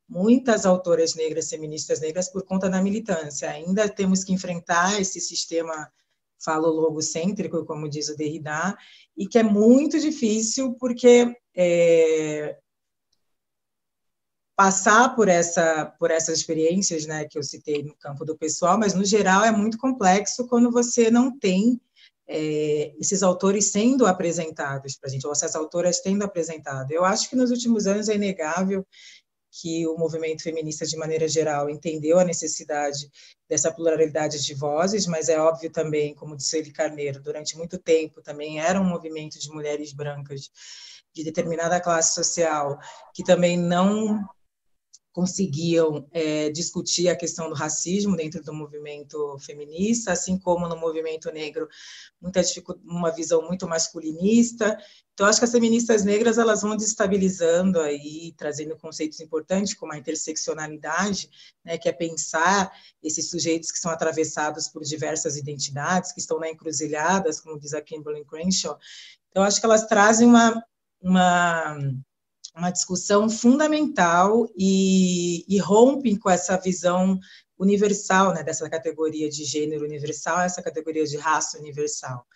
muitas autoras negras, feministas negras, por conta da militância. Ainda temos que enfrentar esse sistema falo-logocêntrico, como diz o Derrida, e que é muito difícil porque é, passar por essa por essas experiências, né, que eu citei no campo do pessoal, mas no geral é muito complexo quando você não tem é, esses autores sendo apresentados para a gente, ou essas autoras tendo apresentado. Eu acho que nos últimos anos é inegável que o movimento feminista, de maneira geral, entendeu a necessidade dessa pluralidade de vozes, mas é óbvio também, como disse ele Carneiro, durante muito tempo também era um movimento de mulheres brancas de determinada classe social que também não conseguiam é, discutir a questão do racismo dentro do movimento feminista, assim como no movimento negro, muita uma visão muito masculinista. Então, acho que as feministas negras elas vão destabilizando aí, trazendo conceitos importantes como a interseccionalidade, né, que é pensar esses sujeitos que são atravessados por diversas identidades, que estão na encruzilhadas, como diz a Kimberly Crenshaw. Então, acho que elas trazem uma, uma uma discussão fundamental e, e rompem com essa visão universal, né, dessa categoria de gênero universal, essa categoria de raça universal.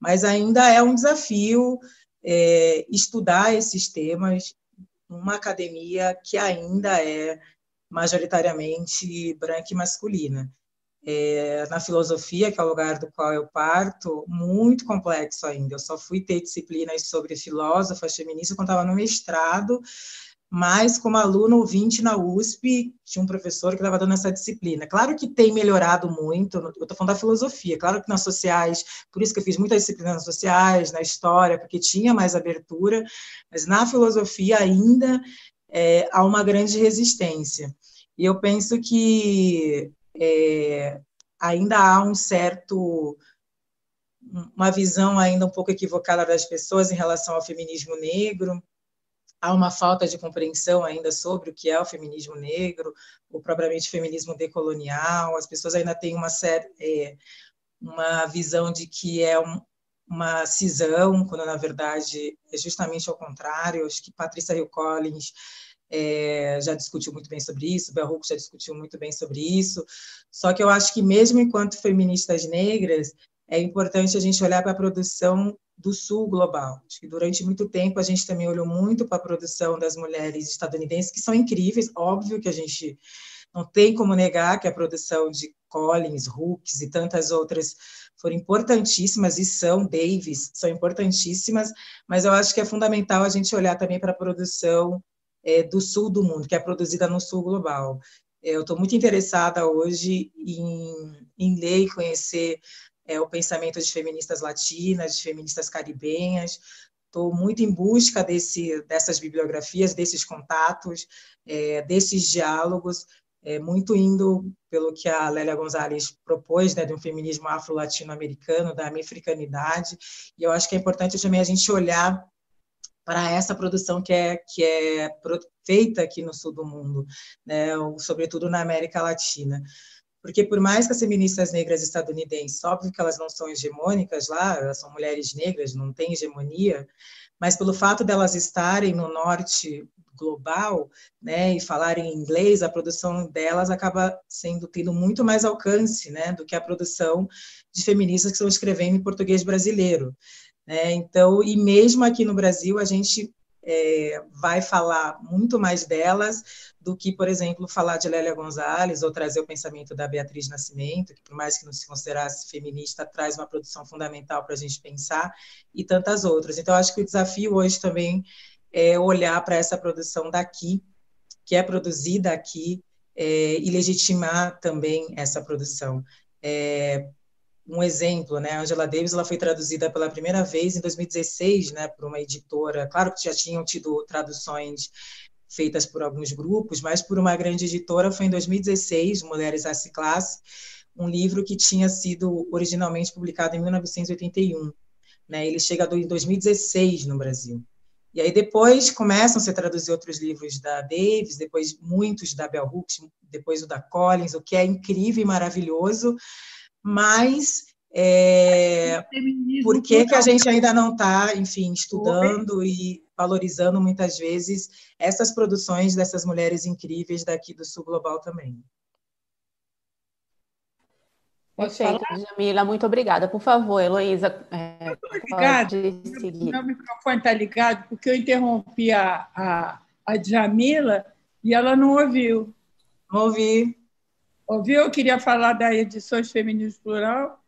Mas ainda é um desafio é, estudar esses temas numa academia que ainda é majoritariamente branca e masculina é, na filosofia, que é o lugar do qual eu parto, muito complexo ainda. Eu só fui ter disciplinas sobre filósofas feministas quando estava no mestrado, mas como aluno ouvinte na USP, tinha um professor que estava dando essa disciplina. Claro que tem melhorado muito, eu estou falando da filosofia, claro que nas sociais, por isso que eu fiz muitas disciplinas nas sociais, na história, porque tinha mais abertura, mas na filosofia ainda é, há uma grande resistência. E eu penso que é, ainda há um certo uma visão ainda um pouco equivocada das pessoas em relação ao feminismo negro. Há uma falta de compreensão ainda sobre o que é o feminismo negro, ou propriamente feminismo decolonial. As pessoas ainda têm uma, é, uma visão de que é um, uma cisão, quando na verdade é justamente ao contrário. Acho que Patrícia Hill Collins é, já discutiu muito bem sobre isso, Hooks já discutiu muito bem sobre isso. Só que eu acho que mesmo enquanto feministas negras, é importante a gente olhar para a produção do sul global. Acho que durante muito tempo a gente também olhou muito para a produção das mulheres estadunidenses, que são incríveis, óbvio que a gente não tem como negar que a produção de Collins, Hooks e tantas outras foram importantíssimas e são, Davis, são importantíssimas, mas eu acho que é fundamental a gente olhar também para a produção é, do sul do mundo, que é produzida no sul global. É, eu estou muito interessada hoje em, em ler e conhecer é, o pensamento de feministas latinas, de feministas caribenhas. Estou muito em busca desse, dessas bibliografias, desses contatos, é, desses diálogos, é, muito indo pelo que a Lélia Gonzalez propôs, né, de um feminismo afro-latino-americano, da africanidade. E eu acho que é importante também a gente olhar para essa produção que é, que é feita aqui no sul do mundo, né, sobretudo na América Latina. Porque, por mais que as feministas negras estadunidenses, óbvio que elas não são hegemônicas lá, elas são mulheres negras, não têm hegemonia, mas pelo fato delas estarem no norte global, né, e falarem inglês, a produção delas acaba sendo tendo muito mais alcance, né, do que a produção de feministas que estão escrevendo em português brasileiro. Né? Então, e mesmo aqui no Brasil, a gente é, vai falar muito mais delas do que, por exemplo, falar de Lélia Gonzalez ou trazer o pensamento da Beatriz Nascimento, que por mais que não se considerasse feminista, traz uma produção fundamental para a gente pensar, e tantas outras. Então, acho que o desafio hoje também é olhar para essa produção daqui, que é produzida aqui, é, e legitimar também essa produção. É, um exemplo, né? Angela Davis ela foi traduzida pela primeira vez em 2016, né, por uma editora. Claro que já tinham tido traduções feitas por alguns grupos, mas por uma grande editora foi em 2016, Mulheres S Classe, um livro que tinha sido originalmente publicado em 1981. Né? Ele chega em 2016 no Brasil. E aí depois começam a ser traduzidos outros livros da Davis, depois muitos da Bell Hooks, depois o da Collins, o que é incrível e maravilhoso, mas é, por que, que a gente ainda não está, enfim, estudando e valorizando muitas vezes essas produções dessas mulheres incríveis daqui do Sul Global também? Perfeito, Jamila, muito obrigada. Por favor, Heloísa, é, seguir. Meu microfone está ligado porque eu interrompi a, a, a Jamila e ela não ouviu. Não ouvi. Ouviu? Eu queria falar da Edições Femininas Plural.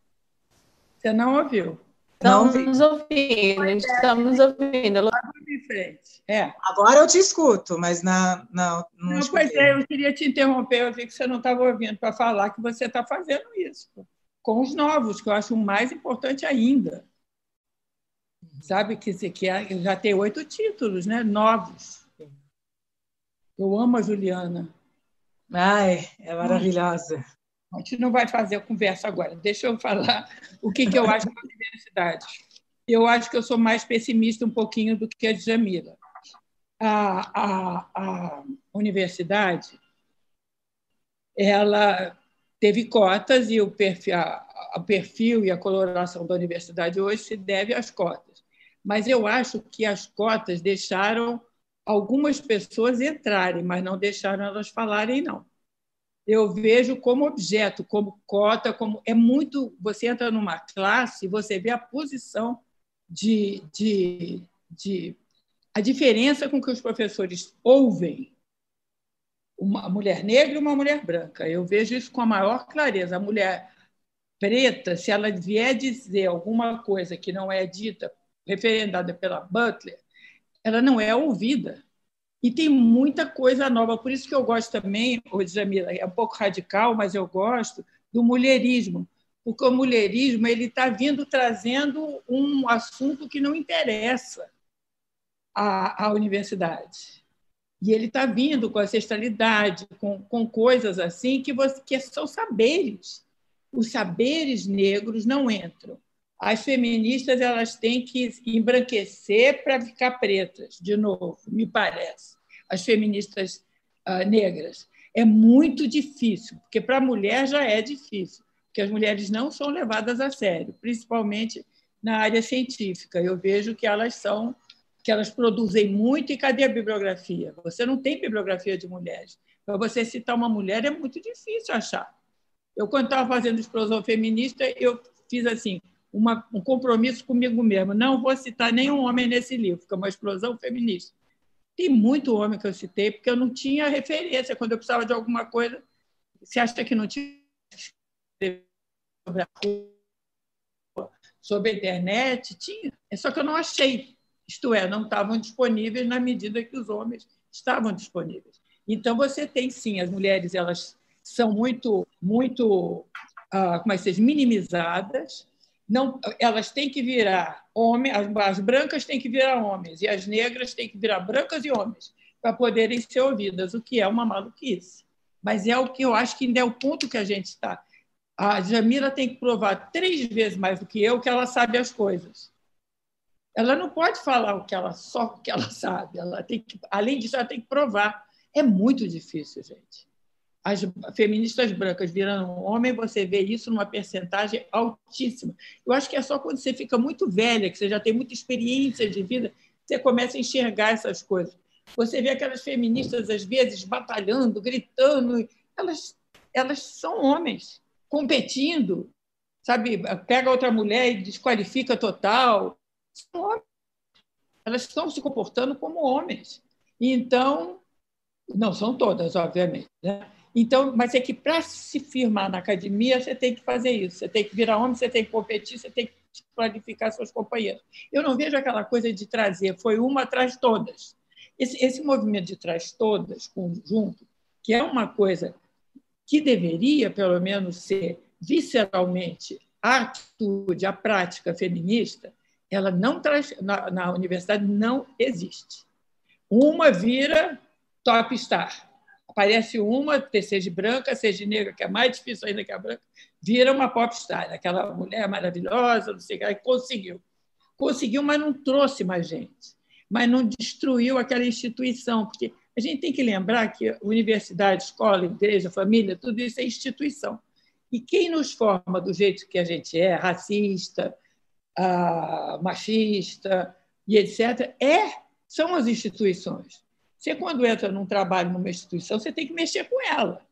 Você não ouviu? Estamos ouvindo, estamos ouvindo. É. Agora eu te escuto, mas na, na, não, não pois é, eu queria te interromper, eu vi que você não estava ouvindo para falar que você está fazendo isso com os novos, que eu acho o mais importante ainda. Sabe que, que é, já tem oito títulos, né? Novos. Eu amo a Juliana. Ai, é maravilhosa. A gente não vai fazer a conversa agora. Deixa eu falar o que, que eu acho da universidade. Eu acho que eu sou mais pessimista um pouquinho do que a Jamila. A, a, a universidade ela teve cotas e o perfil, a, perfil e a coloração da universidade hoje se deve às cotas. Mas eu acho que as cotas deixaram algumas pessoas entrarem, mas não deixaram elas falarem, não. Eu vejo como objeto, como cota, como é muito. Você entra numa classe, você vê a posição de, de, de a diferença com que os professores ouvem uma mulher negra e uma mulher branca. Eu vejo isso com a maior clareza. A mulher preta, se ela vier dizer alguma coisa que não é dita, referendada pela Butler, ela não é ouvida. E tem muita coisa nova. Por isso que eu gosto também, Jamila, é um pouco radical, mas eu gosto do mulherismo. Porque o mulherismo ele está vindo trazendo um assunto que não interessa à, à universidade. E ele está vindo com ancestralidade, com, com coisas assim que, você, que são saberes. Os saberes negros não entram as feministas elas têm que embranquecer para ficar pretas, de novo, me parece. As feministas uh, negras. É muito difícil, porque para a mulher já é difícil, porque as mulheres não são levadas a sério, principalmente na área científica. Eu vejo que elas são, que elas produzem muito, e cadê a bibliografia? Você não tem bibliografia de mulheres. Para você citar uma mulher é muito difícil achar. Eu, quando estava fazendo explosão feminista, eu fiz assim: uma, um compromisso comigo mesmo. Não vou citar nenhum homem nesse livro, que é uma explosão feminista. Tem muito homem que eu citei, porque eu não tinha referência. Quando eu precisava de alguma coisa, você acha que não tinha sobre a internet? Tinha. É só que eu não achei. Isto é, não estavam disponíveis na medida que os homens estavam disponíveis. Então, você tem sim, as mulheres elas são muito, muito ah, como é que minimizadas, não, elas têm que virar homens, as, as, brancas têm que virar homens e as negras têm que virar brancas e homens para poderem ser ouvidas, o que é uma maluquice. Mas é o que eu acho que ainda é o ponto que a gente está. A Jamila tem que provar três vezes mais do que eu que ela sabe as coisas. Ela não pode falar o que ela só o que ela sabe. Ela tem que, além disso, ela tem que provar. É muito difícil, gente as feministas brancas virando homem, você vê isso numa percentagem altíssima. Eu acho que é só quando você fica muito velha, que você já tem muita experiência de vida, você começa a enxergar essas coisas. Você vê aquelas feministas, às vezes, batalhando, gritando, elas, elas são homens, competindo, sabe? Pega outra mulher e desqualifica total. São homens. elas estão se comportando como homens. Então, não são todas, obviamente. Né? Então, mas é que para se firmar na academia, você tem que fazer isso. Você tem que virar homem, você tem que competir, você tem que qualificar seus companheiros. Eu não vejo aquela coisa de trazer, foi uma atrás todas. Esse, esse movimento de trás todas, conjunto, que é uma coisa que deveria, pelo menos, ser visceralmente a atitude, a prática feminista, ela não traz, na, na universidade não existe. Uma vira top star. Aparece uma, seja branca, seja negra, que é mais difícil ainda que a branca, vira uma pop star, aquela mulher maravilhosa, não sei o que, conseguiu. Conseguiu, mas não trouxe mais gente, mas não destruiu aquela instituição, porque a gente tem que lembrar que universidade, escola, igreja, família, tudo isso é instituição. E quem nos forma do jeito que a gente é, racista, ah, machista e etc., é, são as instituições. Você, quando entra num trabalho numa instituição, você tem que mexer com ela.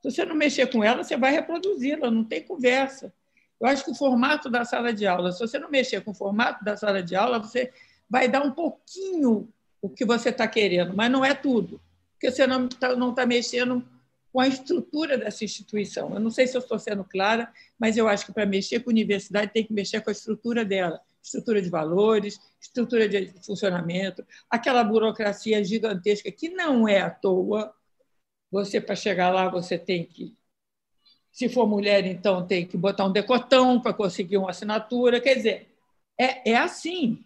Se você não mexer com ela, você vai reproduzi-la, não tem conversa. Eu acho que o formato da sala de aula, se você não mexer com o formato da sala de aula, você vai dar um pouquinho o que você está querendo, mas não é tudo, porque você não está não tá mexendo com a estrutura dessa instituição. Eu não sei se eu estou sendo clara, mas eu acho que para mexer com a universidade tem que mexer com a estrutura dela, estrutura de valores, estrutura de funcionamento, aquela burocracia gigantesca que não é à toa. Você para chegar lá você tem que se for mulher, então tem que botar um decotão para conseguir uma assinatura. Quer dizer, é, é assim.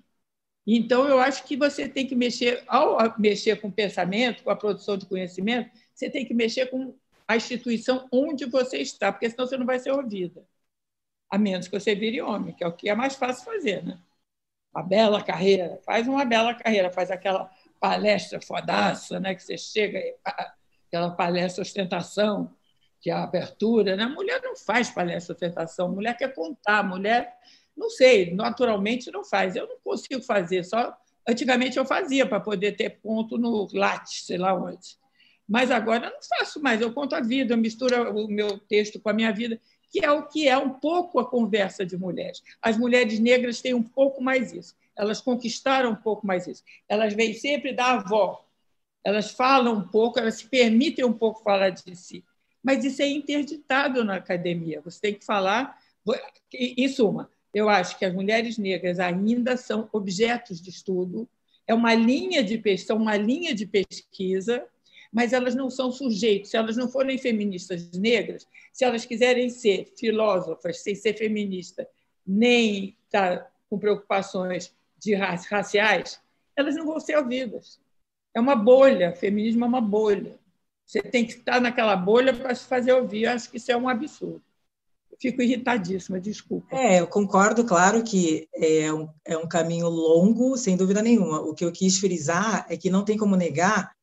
Então, eu acho que você tem que mexer, ao mexer com o pensamento, com a produção de conhecimento, você tem que mexer com a instituição onde você está, porque senão você não vai ser ouvida. A menos que você vire homem, que é o que é mais fácil fazer, né? Uma bela carreira, faz uma bela carreira, faz aquela palestra fodaça, né? Que você chega, aquela palestra ostentação, que é a abertura, né? A mulher não faz palestra ostentação, mulher quer contar, mulher, não sei, naturalmente não faz. Eu não consigo fazer, só antigamente eu fazia para poder ter ponto no Lattes, sei lá onde. Mas agora eu não faço mais, eu conto a vida, eu misturo o meu texto com a minha vida, que é o que é um pouco a conversa de mulheres. As mulheres negras têm um pouco mais isso, elas conquistaram um pouco mais isso. Elas vêm sempre da avó, elas falam um pouco, elas se permitem um pouco falar de si. Mas isso é interditado na academia, você tem que falar. Em suma, eu acho que as mulheres negras ainda são objetos de estudo, é uma linha de pesquisa, uma linha de pesquisa mas elas não são sujeitos. Se elas não forem feministas negras, se elas quiserem ser filósofas sem ser feminista, nem estar tá com preocupações de raciais, elas não vão ser ouvidas. É uma bolha, feminismo é uma bolha. Você tem que estar naquela bolha para se fazer ouvir. Eu acho que isso é um absurdo. fico irritadíssima, desculpa. É, eu concordo, claro que é um, é um caminho longo, sem dúvida nenhuma. O que eu quis frisar é que não tem como negar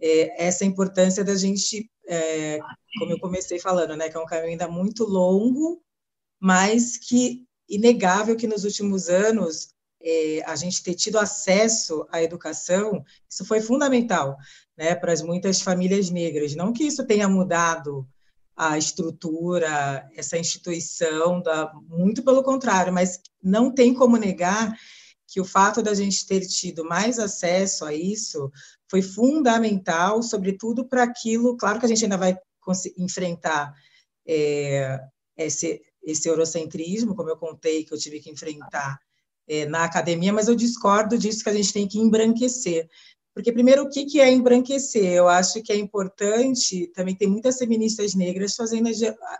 é, essa importância da gente, é, como eu comecei falando, né, que é um caminho ainda muito longo, mas que inegável que nos últimos anos é, a gente ter tido acesso à educação, isso foi fundamental, né, para as muitas famílias negras. Não que isso tenha mudado a estrutura, essa instituição, da, muito pelo contrário, mas não tem como negar que o fato da gente ter tido mais acesso a isso foi fundamental, sobretudo para aquilo. Claro que a gente ainda vai enfrentar é, esse, esse eurocentrismo, como eu contei, que eu tive que enfrentar é, na academia, mas eu discordo disso que a gente tem que embranquecer. Porque, primeiro, o que é embranquecer? Eu acho que é importante, também tem muitas feministas negras fazendo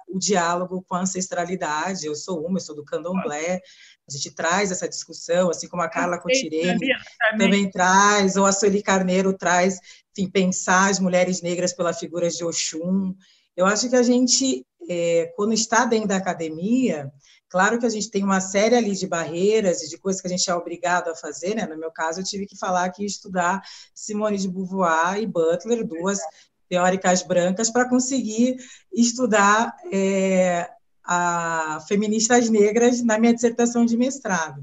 o diálogo com a ancestralidade. Eu sou uma, eu sou do candomblé, a gente traz essa discussão, assim como a Carla Cotirene também. traz, ou a Sueli Carneiro traz, enfim, pensar as mulheres negras pela figura de Oxum. Eu acho que a gente, é, quando está dentro da academia, Claro que a gente tem uma série ali de barreiras e de coisas que a gente é obrigado a fazer, né? No meu caso, eu tive que falar que estudar Simone de Beauvoir e Butler, duas teóricas brancas, para conseguir estudar é, a feministas negras na minha dissertação de mestrado.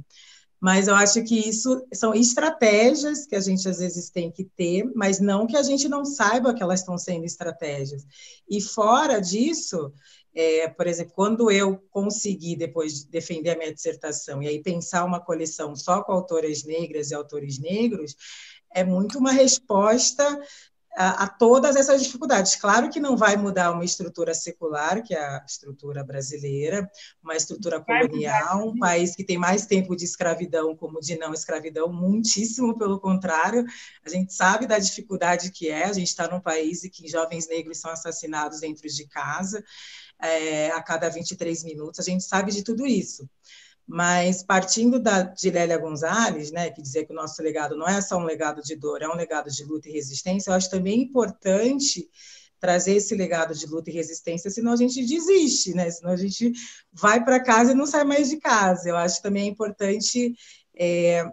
Mas eu acho que isso são estratégias que a gente às vezes tem que ter, mas não que a gente não saiba que elas estão sendo estratégias. E fora disso, é, por exemplo, quando eu consegui depois defender a minha dissertação e aí pensar uma coleção só com autoras negras e autores negros, é muito uma resposta a, a, todas essas dificuldades. Claro que não vai mudar uma estrutura secular, que é a estrutura brasileira, uma estrutura colonial, um país que tem mais tempo de escravidão como de não escravidão, muitíssimo pelo contrário. A gente sabe da dificuldade que é, a gente está num país em que jovens negros são assassinados dentro de casa é, a cada 23 minutos, a gente sabe de tudo isso. Mas partindo da, de Lélia Gonzalez, né, que dizia que o nosso legado não é só um legado de dor, é um legado de luta e resistência, eu acho também importante trazer esse legado de luta e resistência, senão a gente desiste, né? Senão a gente vai para casa e não sai mais de casa. Eu acho também importante é,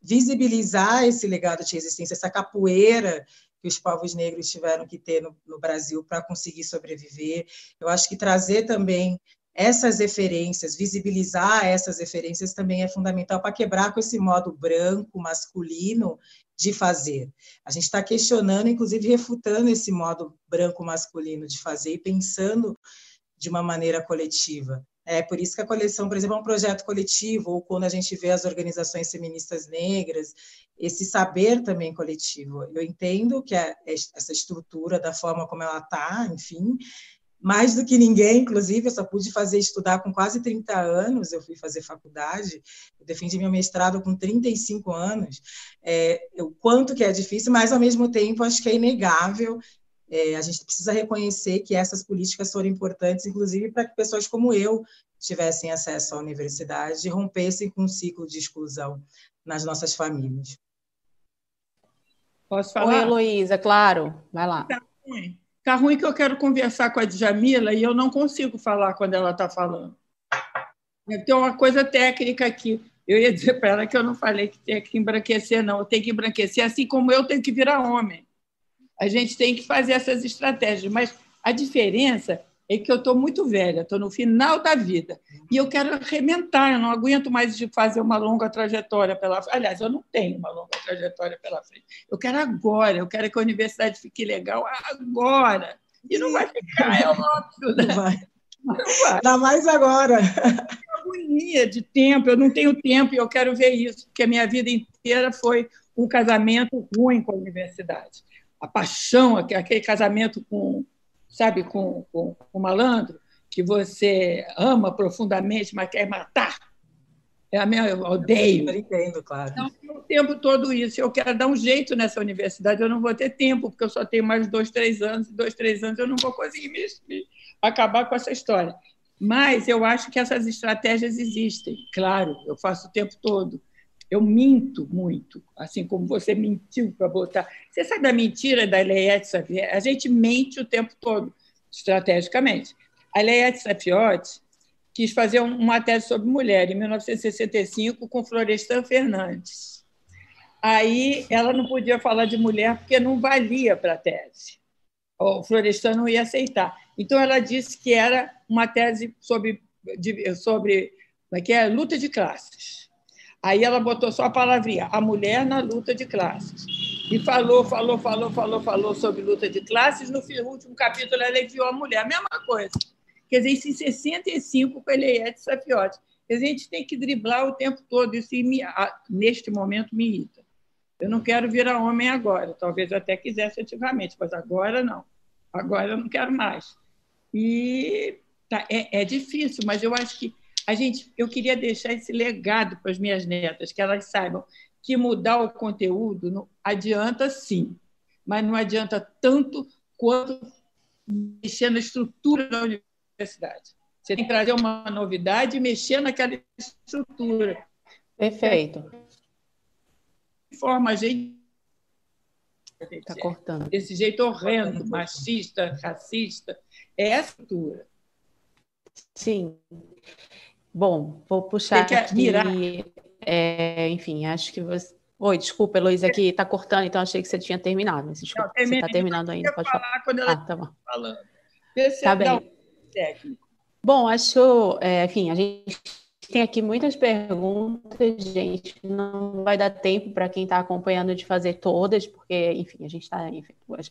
visibilizar esse legado de resistência, essa capoeira que os povos negros tiveram que ter no, no Brasil para conseguir sobreviver. Eu acho que trazer também essas referências, visibilizar essas referências também é fundamental para quebrar com esse modo branco, masculino de fazer. A gente está questionando, inclusive refutando esse modo branco masculino de fazer e pensando de uma maneira coletiva. É por isso que a coleção, por exemplo, é um projeto coletivo, ou quando a gente vê as organizações feministas negras, esse saber também coletivo. Eu entendo que é essa estrutura, da forma como ela está, enfim, mais do que ninguém, inclusive, eu só pude fazer estudar com quase 30 anos, eu fui fazer faculdade, eu defendi meu mestrado com 35 anos, é, o quanto que é difícil, mas, ao mesmo tempo, acho que é inegável, é, a gente precisa reconhecer que essas políticas foram importantes, inclusive, para que pessoas como eu tivessem acesso à universidade e rompessem com um ciclo de exclusão nas nossas famílias. Posso falar? Oi, Heloísa, claro, vai lá. Tá. Está ruim que eu quero conversar com a Djamila e eu não consigo falar quando ela está falando. Tem uma coisa técnica aqui. Eu ia dizer para ela que eu não falei que tem que embranquecer, não. Tenho que embranquecer, assim como eu tenho que virar homem. A gente tem que fazer essas estratégias. Mas a diferença é que eu estou muito velha, estou no final da vida. E eu quero arrementar, eu não aguento mais de fazer uma longa trajetória pela frente. Aliás, eu não tenho uma longa trajetória pela frente. Eu quero agora, eu quero que a universidade fique legal agora. E não vai ficar, é óbvio. Né? Não vai. Não vai. Ainda mais agora. agonia de tempo, eu não tenho tempo e eu quero ver isso, porque a minha vida inteira foi um casamento ruim com a universidade. A paixão, aquele casamento com sabe, com, com, com malandro, que você ama profundamente, mas quer matar. É a minha, eu odeio. Eu entendo, claro. Então, o tempo todo isso. Eu quero dar um jeito nessa universidade, eu não vou ter tempo, porque eu só tenho mais dois, três anos, e dois, três anos eu não vou conseguir me, me acabar com essa história. Mas eu acho que essas estratégias existem, claro, eu faço o tempo todo. Eu minto muito, assim como você mentiu para botar. Você sabe a mentira da Eliette Xavier? A gente mente o tempo todo, estrategicamente. A Eliette Safiotti quis fazer uma tese sobre mulher em 1965 com Florestan Fernandes. Aí ela não podia falar de mulher porque não valia para a tese. O Florestan não ia aceitar. Então ela disse que era uma tese sobre, sobre é que é? luta de classes Aí ela botou só a palavrinha, a mulher na luta de classes. E falou, falou, falou, falou, falou sobre luta de classes. No último capítulo, ela enviou a mulher, a mesma coisa. Quer dizer, isso em 65 com Eliette Safiotti. A gente tem que driblar o tempo todo. Isso, me, neste momento, me irrita. Eu não quero virar homem agora. Talvez eu até quisesse antigamente, mas agora não. Agora eu não quero mais. E tá, é, é difícil, mas eu acho que a gente, eu queria deixar esse legado para as minhas netas, que elas saibam que mudar o conteúdo não adianta sim, mas não adianta tanto quanto mexer na estrutura da universidade. Você tem que trazer uma novidade e mexer naquela estrutura. Perfeito. Forma a gente Está cortando. Desse jeito horrendo, machista, racista. É a estrutura. Sim. Bom, vou puxar aqui. É, enfim, acho que você. Oi, desculpa, Heloísa, aqui está cortando, então achei que você tinha terminado. Mas desculpa, não, você está terminando ainda. Pode falar. falar. Quando ela ah, tá bom. falando. Esse tá bem. Técnico. Bom, acho, é, enfim, a gente tem aqui muitas perguntas, gente. Não vai dar tempo para quem está acompanhando de fazer todas, porque, enfim, a gente está.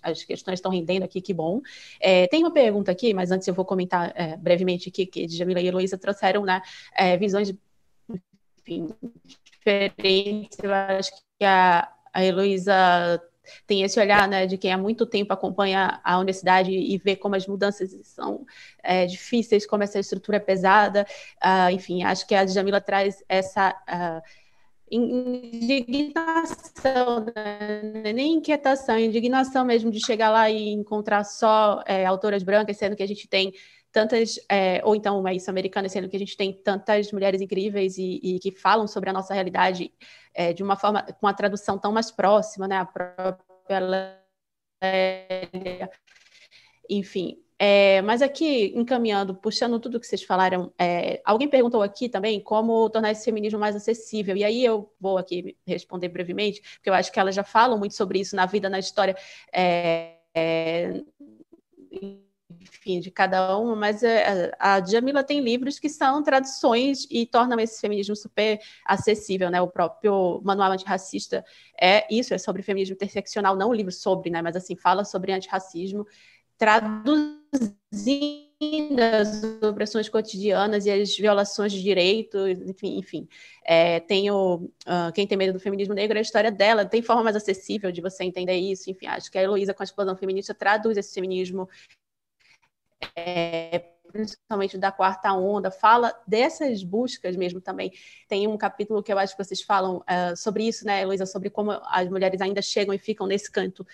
As, questões estão rendendo aqui, que bom. É, tem uma pergunta aqui, mas antes eu vou comentar é, brevemente aqui, que Jamila e Heloísa trouxeram né, é, visões enfim, diferentes. Eu acho que a, a Heloísa tem esse olhar né, de quem há muito tempo acompanha a universidade e vê como as mudanças são é, difíceis, como essa estrutura é pesada. Uh, enfim, acho que a Djamila traz essa uh, indignação, né? nem inquietação, indignação mesmo de chegar lá e encontrar só é, autoras brancas, sendo que a gente tem tantas, é, ou então uma isso americana, sendo que a gente tem tantas mulheres incríveis e, e que falam sobre a nossa realidade é, de uma forma, com a tradução tão mais próxima, né? A própria Lélia. Enfim, é, mas aqui, encaminhando, puxando tudo que vocês falaram, é, alguém perguntou aqui também como tornar esse feminismo mais acessível. E aí eu vou aqui responder brevemente, porque eu acho que elas já falam muito sobre isso na vida, na história. É, é enfim, de cada uma, mas é, a Jamila tem livros que são traduções e tornam esse feminismo super acessível, né? O próprio Manual Antirracista é isso, é sobre feminismo interseccional, não um livro sobre, né? Mas assim, fala sobre antirracismo, traduzindo as opressões cotidianas e as violações de direitos, enfim, enfim. É, tem o, uh, Quem Tem Medo do Feminismo Negro, a história dela tem forma mais acessível de você entender isso, enfim, acho que a Heloísa com a explosão feminista traduz esse feminismo é, principalmente da quarta onda, fala dessas buscas mesmo também. Tem um capítulo que eu acho que vocês falam uh, sobre isso, né, Heloísa, sobre como as mulheres ainda chegam e ficam nesse canto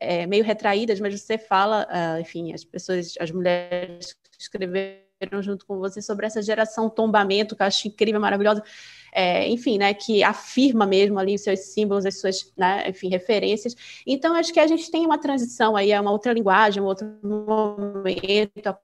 é, meio retraídas, mas você fala, uh, enfim, as pessoas, as mulheres que escreveram junto com você sobre essa geração tombamento, que eu acho incrível, maravilhosa, é, enfim, né, que afirma mesmo ali os seus símbolos, as suas, né, enfim, referências. Então, acho que a gente tem uma transição aí, é uma outra linguagem, um outro momento, a,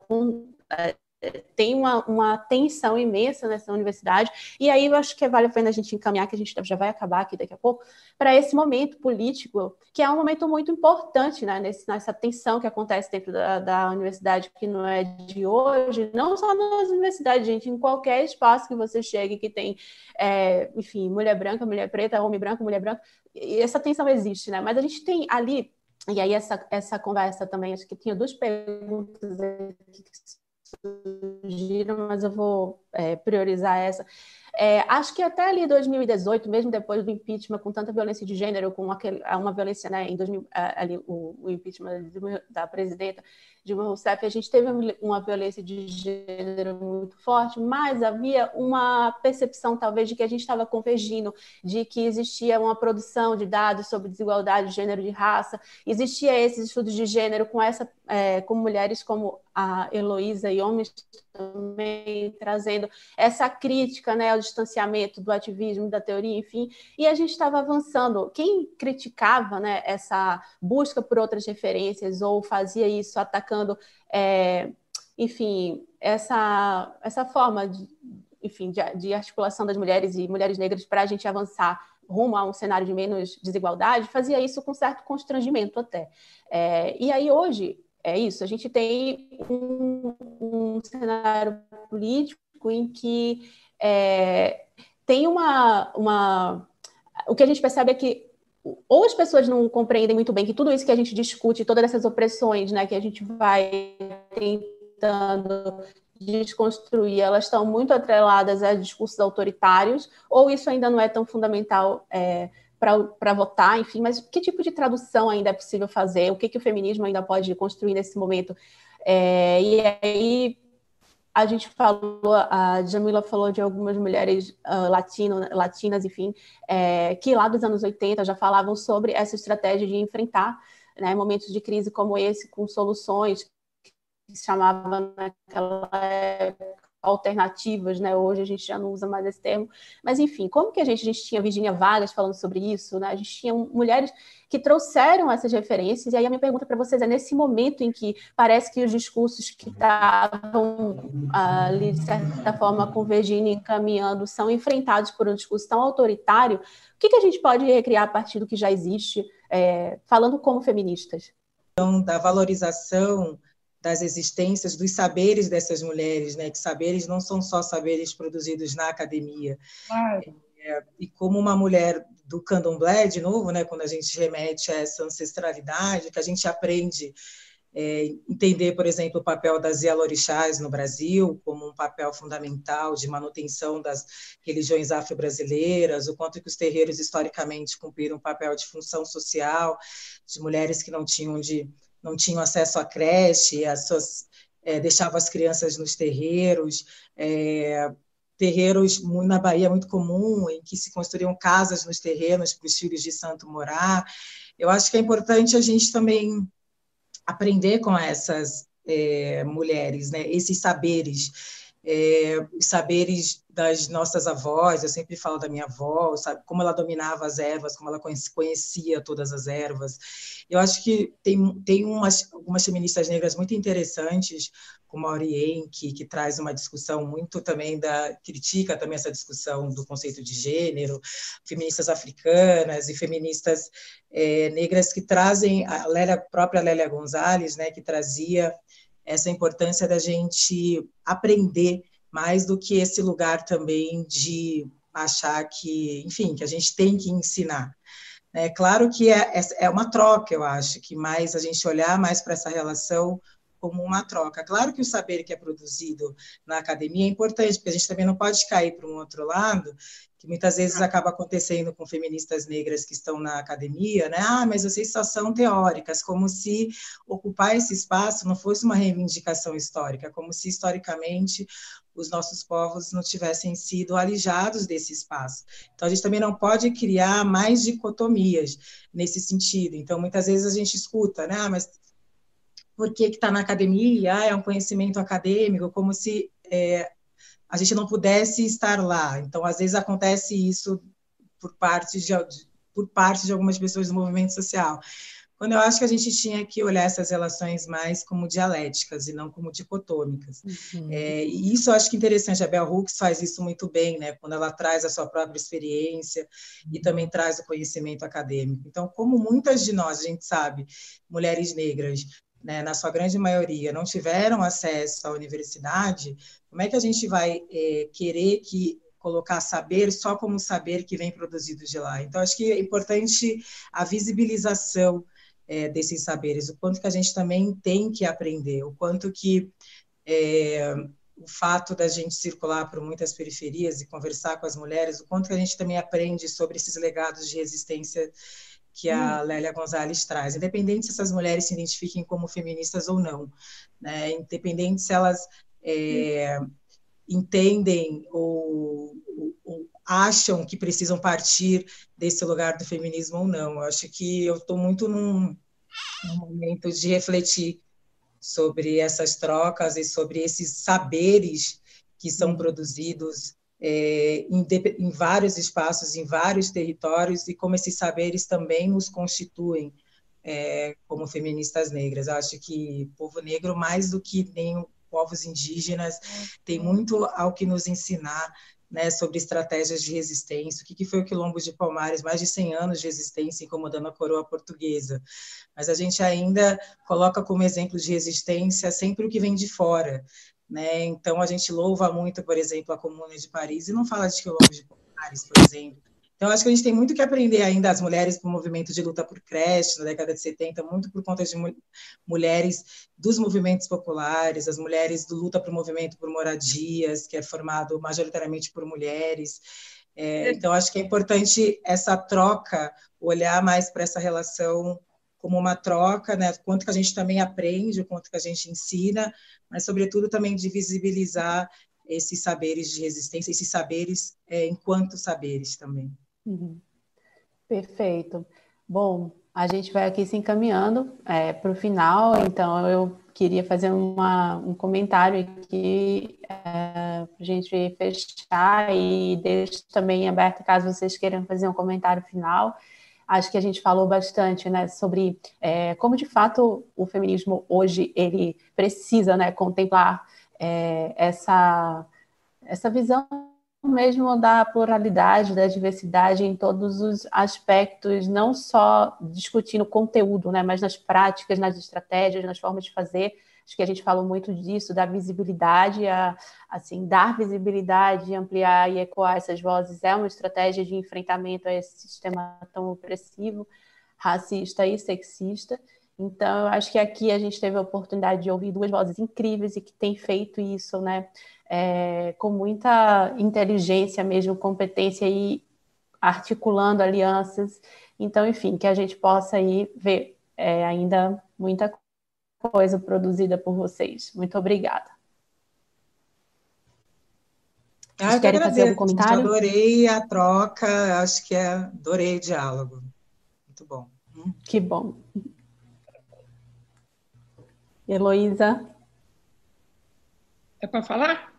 tem uma, uma tensão imensa nessa universidade, e aí eu acho que vale a pena a gente encaminhar, que a gente já vai acabar aqui daqui a pouco, para esse momento político, que é um momento muito importante né, nesse, nessa tensão que acontece dentro da, da universidade, que não é de hoje, não só nas universidades, gente, em qualquer espaço que você chegue que tem, é, enfim, mulher branca, mulher preta, homem branco, mulher branca, e essa tensão existe, né? Mas a gente tem ali e aí, essa, essa conversa também, acho que tinha duas perguntas aqui que surgiram, mas eu vou é, priorizar essa. É, acho que até ali 2018, mesmo depois do impeachment, com tanta violência de gênero, com aquele, uma violência, né, em 2000, ali, o, o impeachment da presidenta Dilma Rousseff, a gente teve uma violência de gênero muito forte, mas havia uma percepção, talvez, de que a gente estava convergindo, de que existia uma produção de dados sobre desigualdade de gênero e de raça, existia esses estudos de gênero com essa, é, com mulheres como a Heloísa e homens também trazendo essa crítica né, ao distanciamento do ativismo, da teoria, enfim, e a gente estava avançando. Quem criticava né, essa busca por outras referências ou fazia isso atacando, é, enfim, essa, essa forma de, enfim, de, de articulação das mulheres e mulheres negras para a gente avançar rumo a um cenário de menos desigualdade, fazia isso com certo constrangimento até. É, e aí hoje é isso, a gente tem um, um cenário político em que é, tem uma, uma. O que a gente percebe é que ou as pessoas não compreendem muito bem que tudo isso que a gente discute, todas essas opressões né, que a gente vai tentando desconstruir, elas estão muito atreladas a discursos autoritários, ou isso ainda não é tão fundamental é, para votar, enfim, mas que tipo de tradução ainda é possível fazer? O que, que o feminismo ainda pode construir nesse momento? É, e aí a gente falou, a Jamila falou de algumas mulheres uh, latino, latinas, enfim, é, que lá dos anos 80 já falavam sobre essa estratégia de enfrentar né, momentos de crise como esse com soluções que se chamava naquela época alternativas, né? Hoje a gente já não usa mais esse termo, mas enfim, como que a gente, a gente tinha Virginia Vargas falando sobre isso, né? A gente tinha mulheres que trouxeram essas referências, e aí a minha pergunta para vocês é, nesse momento em que parece que os discursos que estavam ali, de certa forma, convergindo e encaminhando, são enfrentados por um discurso tão autoritário, o que, que a gente pode recriar a partir do que já existe, é, falando como feministas? Então, da valorização das existências, dos saberes dessas mulheres, né? Que saberes não são só saberes produzidos na academia. Claro. É, e como uma mulher do candomblé, de novo, né? Quando a gente remete a essa ancestralidade, que a gente aprende é, entender, por exemplo, o papel das Yalorixás no Brasil como um papel fundamental de manutenção das religiões afro-brasileiras, o quanto que os terreiros historicamente cumpriram um papel de função social, de mulheres que não tinham de não tinham acesso à creche, as suas é, deixavam as crianças nos terreiros, é, terreiros na Bahia muito comum, em que se construíam casas nos terrenos para os filhos de santo morar. Eu acho que é importante a gente também aprender com essas é, mulheres, né? esses saberes, é, saberes das nossas avós, eu sempre falo da minha avó, sabe, como ela dominava as ervas, como ela conhecia todas as ervas. Eu acho que tem, tem umas, algumas feministas negras muito interessantes, como a Orien, que, traz uma discussão muito também da critica também essa discussão do conceito de gênero, feministas africanas e feministas é, negras que trazem a Lélia, própria Lélia Gonzalez, né, que trazia essa importância da gente aprender mais do que esse lugar também de achar que, enfim, que a gente tem que ensinar. É claro que é, é uma troca, eu acho, que mais a gente olhar mais para essa relação como uma troca. Claro que o saber que é produzido na academia é importante, porque a gente também não pode cair para um outro lado, que muitas vezes acaba acontecendo com feministas negras que estão na academia, né? Ah, mas vocês só são teóricas, como se ocupar esse espaço não fosse uma reivindicação histórica, como se historicamente os nossos povos não tivessem sido alijados desse espaço. Então, a gente também não pode criar mais dicotomias nesse sentido. Então, muitas vezes a gente escuta, né? Ah, mas por que está na academia, ah, é um conhecimento acadêmico, como se é, a gente não pudesse estar lá. Então, às vezes acontece isso por parte de, por parte de algumas pessoas do movimento social. Quando eu acho que a gente tinha que olhar essas relações mais como dialéticas e não como dicotômicas. Uhum. É, e isso eu acho que é interessante. A Bell Hooks faz isso muito bem, né? Quando ela traz a sua própria experiência e também traz o conhecimento acadêmico. Então, como muitas de nós, a gente sabe, mulheres negras, né, na sua grande maioria, não tiveram acesso à universidade, como é que a gente vai é, querer que colocar saber só como saber que vem produzido de lá? Então, acho que é importante a visibilização é, desses saberes, o quanto que a gente também tem que aprender, o quanto que é, o fato da gente circular por muitas periferias e conversar com as mulheres, o quanto que a gente também aprende sobre esses legados de resistência que a hum. Lélia Gonzalez traz, independente se essas mulheres se identifiquem como feministas ou não, né? independente se elas é, entendem ou, ou, ou, acham que precisam partir desse lugar do feminismo ou não. Eu acho que eu estou muito num, num momento de refletir sobre essas trocas e sobre esses saberes que são hum. produzidos é, em, em, vários espaços, em vários territórios, e como esses saberes também nos constituem é, como feministas negras. Eu acho que o povo negro, mais do que nem povos indígenas, tem muito ao que nos ensinar né, sobre estratégias de resistência, o que, que foi o Quilombo de Palmares, mais de 100 anos de resistência incomodando a coroa portuguesa. Mas a gente ainda coloca como exemplo de resistência sempre o que vem de fora, né? Então, a gente louva muito, por exemplo, a Comuna de Paris e não fala de quilombo de Paris, por exemplo. Então, acho que a gente tem muito que aprender ainda, as mulheres, para o movimento de luta por creche, na década de 70, muito por conta de mulheres dos movimentos populares, as mulheres do luta para o movimento por moradias, que é formado majoritariamente por mulheres. É, então, acho que é importante essa troca, olhar mais para essa relação como uma troca, né? Quanto que a gente também aprende, o quanto que a gente ensina, mas sobretudo também de visibilizar esses saberes de resistência, esses saberes é, enquanto saberes também. Uhum. Perfeito. Bom, a gente vai aqui se encaminhando é, para o final, então eu queria fazer uma, um comentário aqui é, para a gente fechar e deixo também aberto caso vocês queiram fazer um comentário final acho que a gente falou bastante né, sobre é, como de fato o feminismo hoje ele precisa né, contemplar é, essa, essa visão mesmo da pluralidade, da diversidade em todos os aspectos, não só discutindo conteúdo, né, mas nas práticas, nas estratégias, nas formas de fazer. Acho que a gente falou muito disso, da visibilidade, a, assim, dar visibilidade, ampliar e ecoar essas vozes é uma estratégia de enfrentamento a esse sistema tão opressivo, racista e sexista. Então, eu acho que aqui a gente teve a oportunidade de ouvir duas vozes incríveis e que têm feito isso, né, é, com muita inteligência mesmo, competência e articulando alianças. Então, enfim, que a gente possa aí ver é, ainda muita coisa produzida por vocês. Muito obrigada. Ah, Vocês querem fazer algum comentário? Adorei a troca, acho que é, adorei o diálogo. Muito bom. Que bom. Heloísa? É para falar?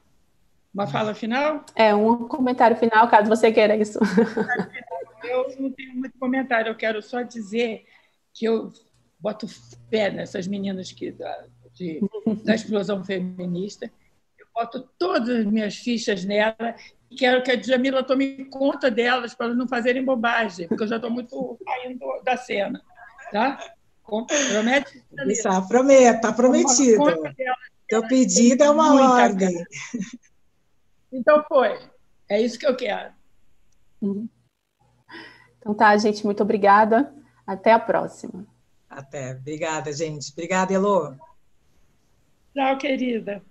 Uma fala final? É, um comentário final, caso você queira isso. Eu não tenho muito comentário, eu quero só dizer que eu boto fé nessas meninas que, da, de, da explosão feminista. Eu boto todas as minhas fichas nela e quero que a Djamila tome conta delas para não fazerem bobagem, porque eu já estou muito saindo da cena. Tá? Promete? Isso, prometo, está prometido. Teu pedido é uma ordem. Então foi. É isso que eu quero. Uhum. Então tá, gente, muito obrigada. Até a próxima. Até. Obrigada, gente. Obrigada, Elô. Tchau, querida.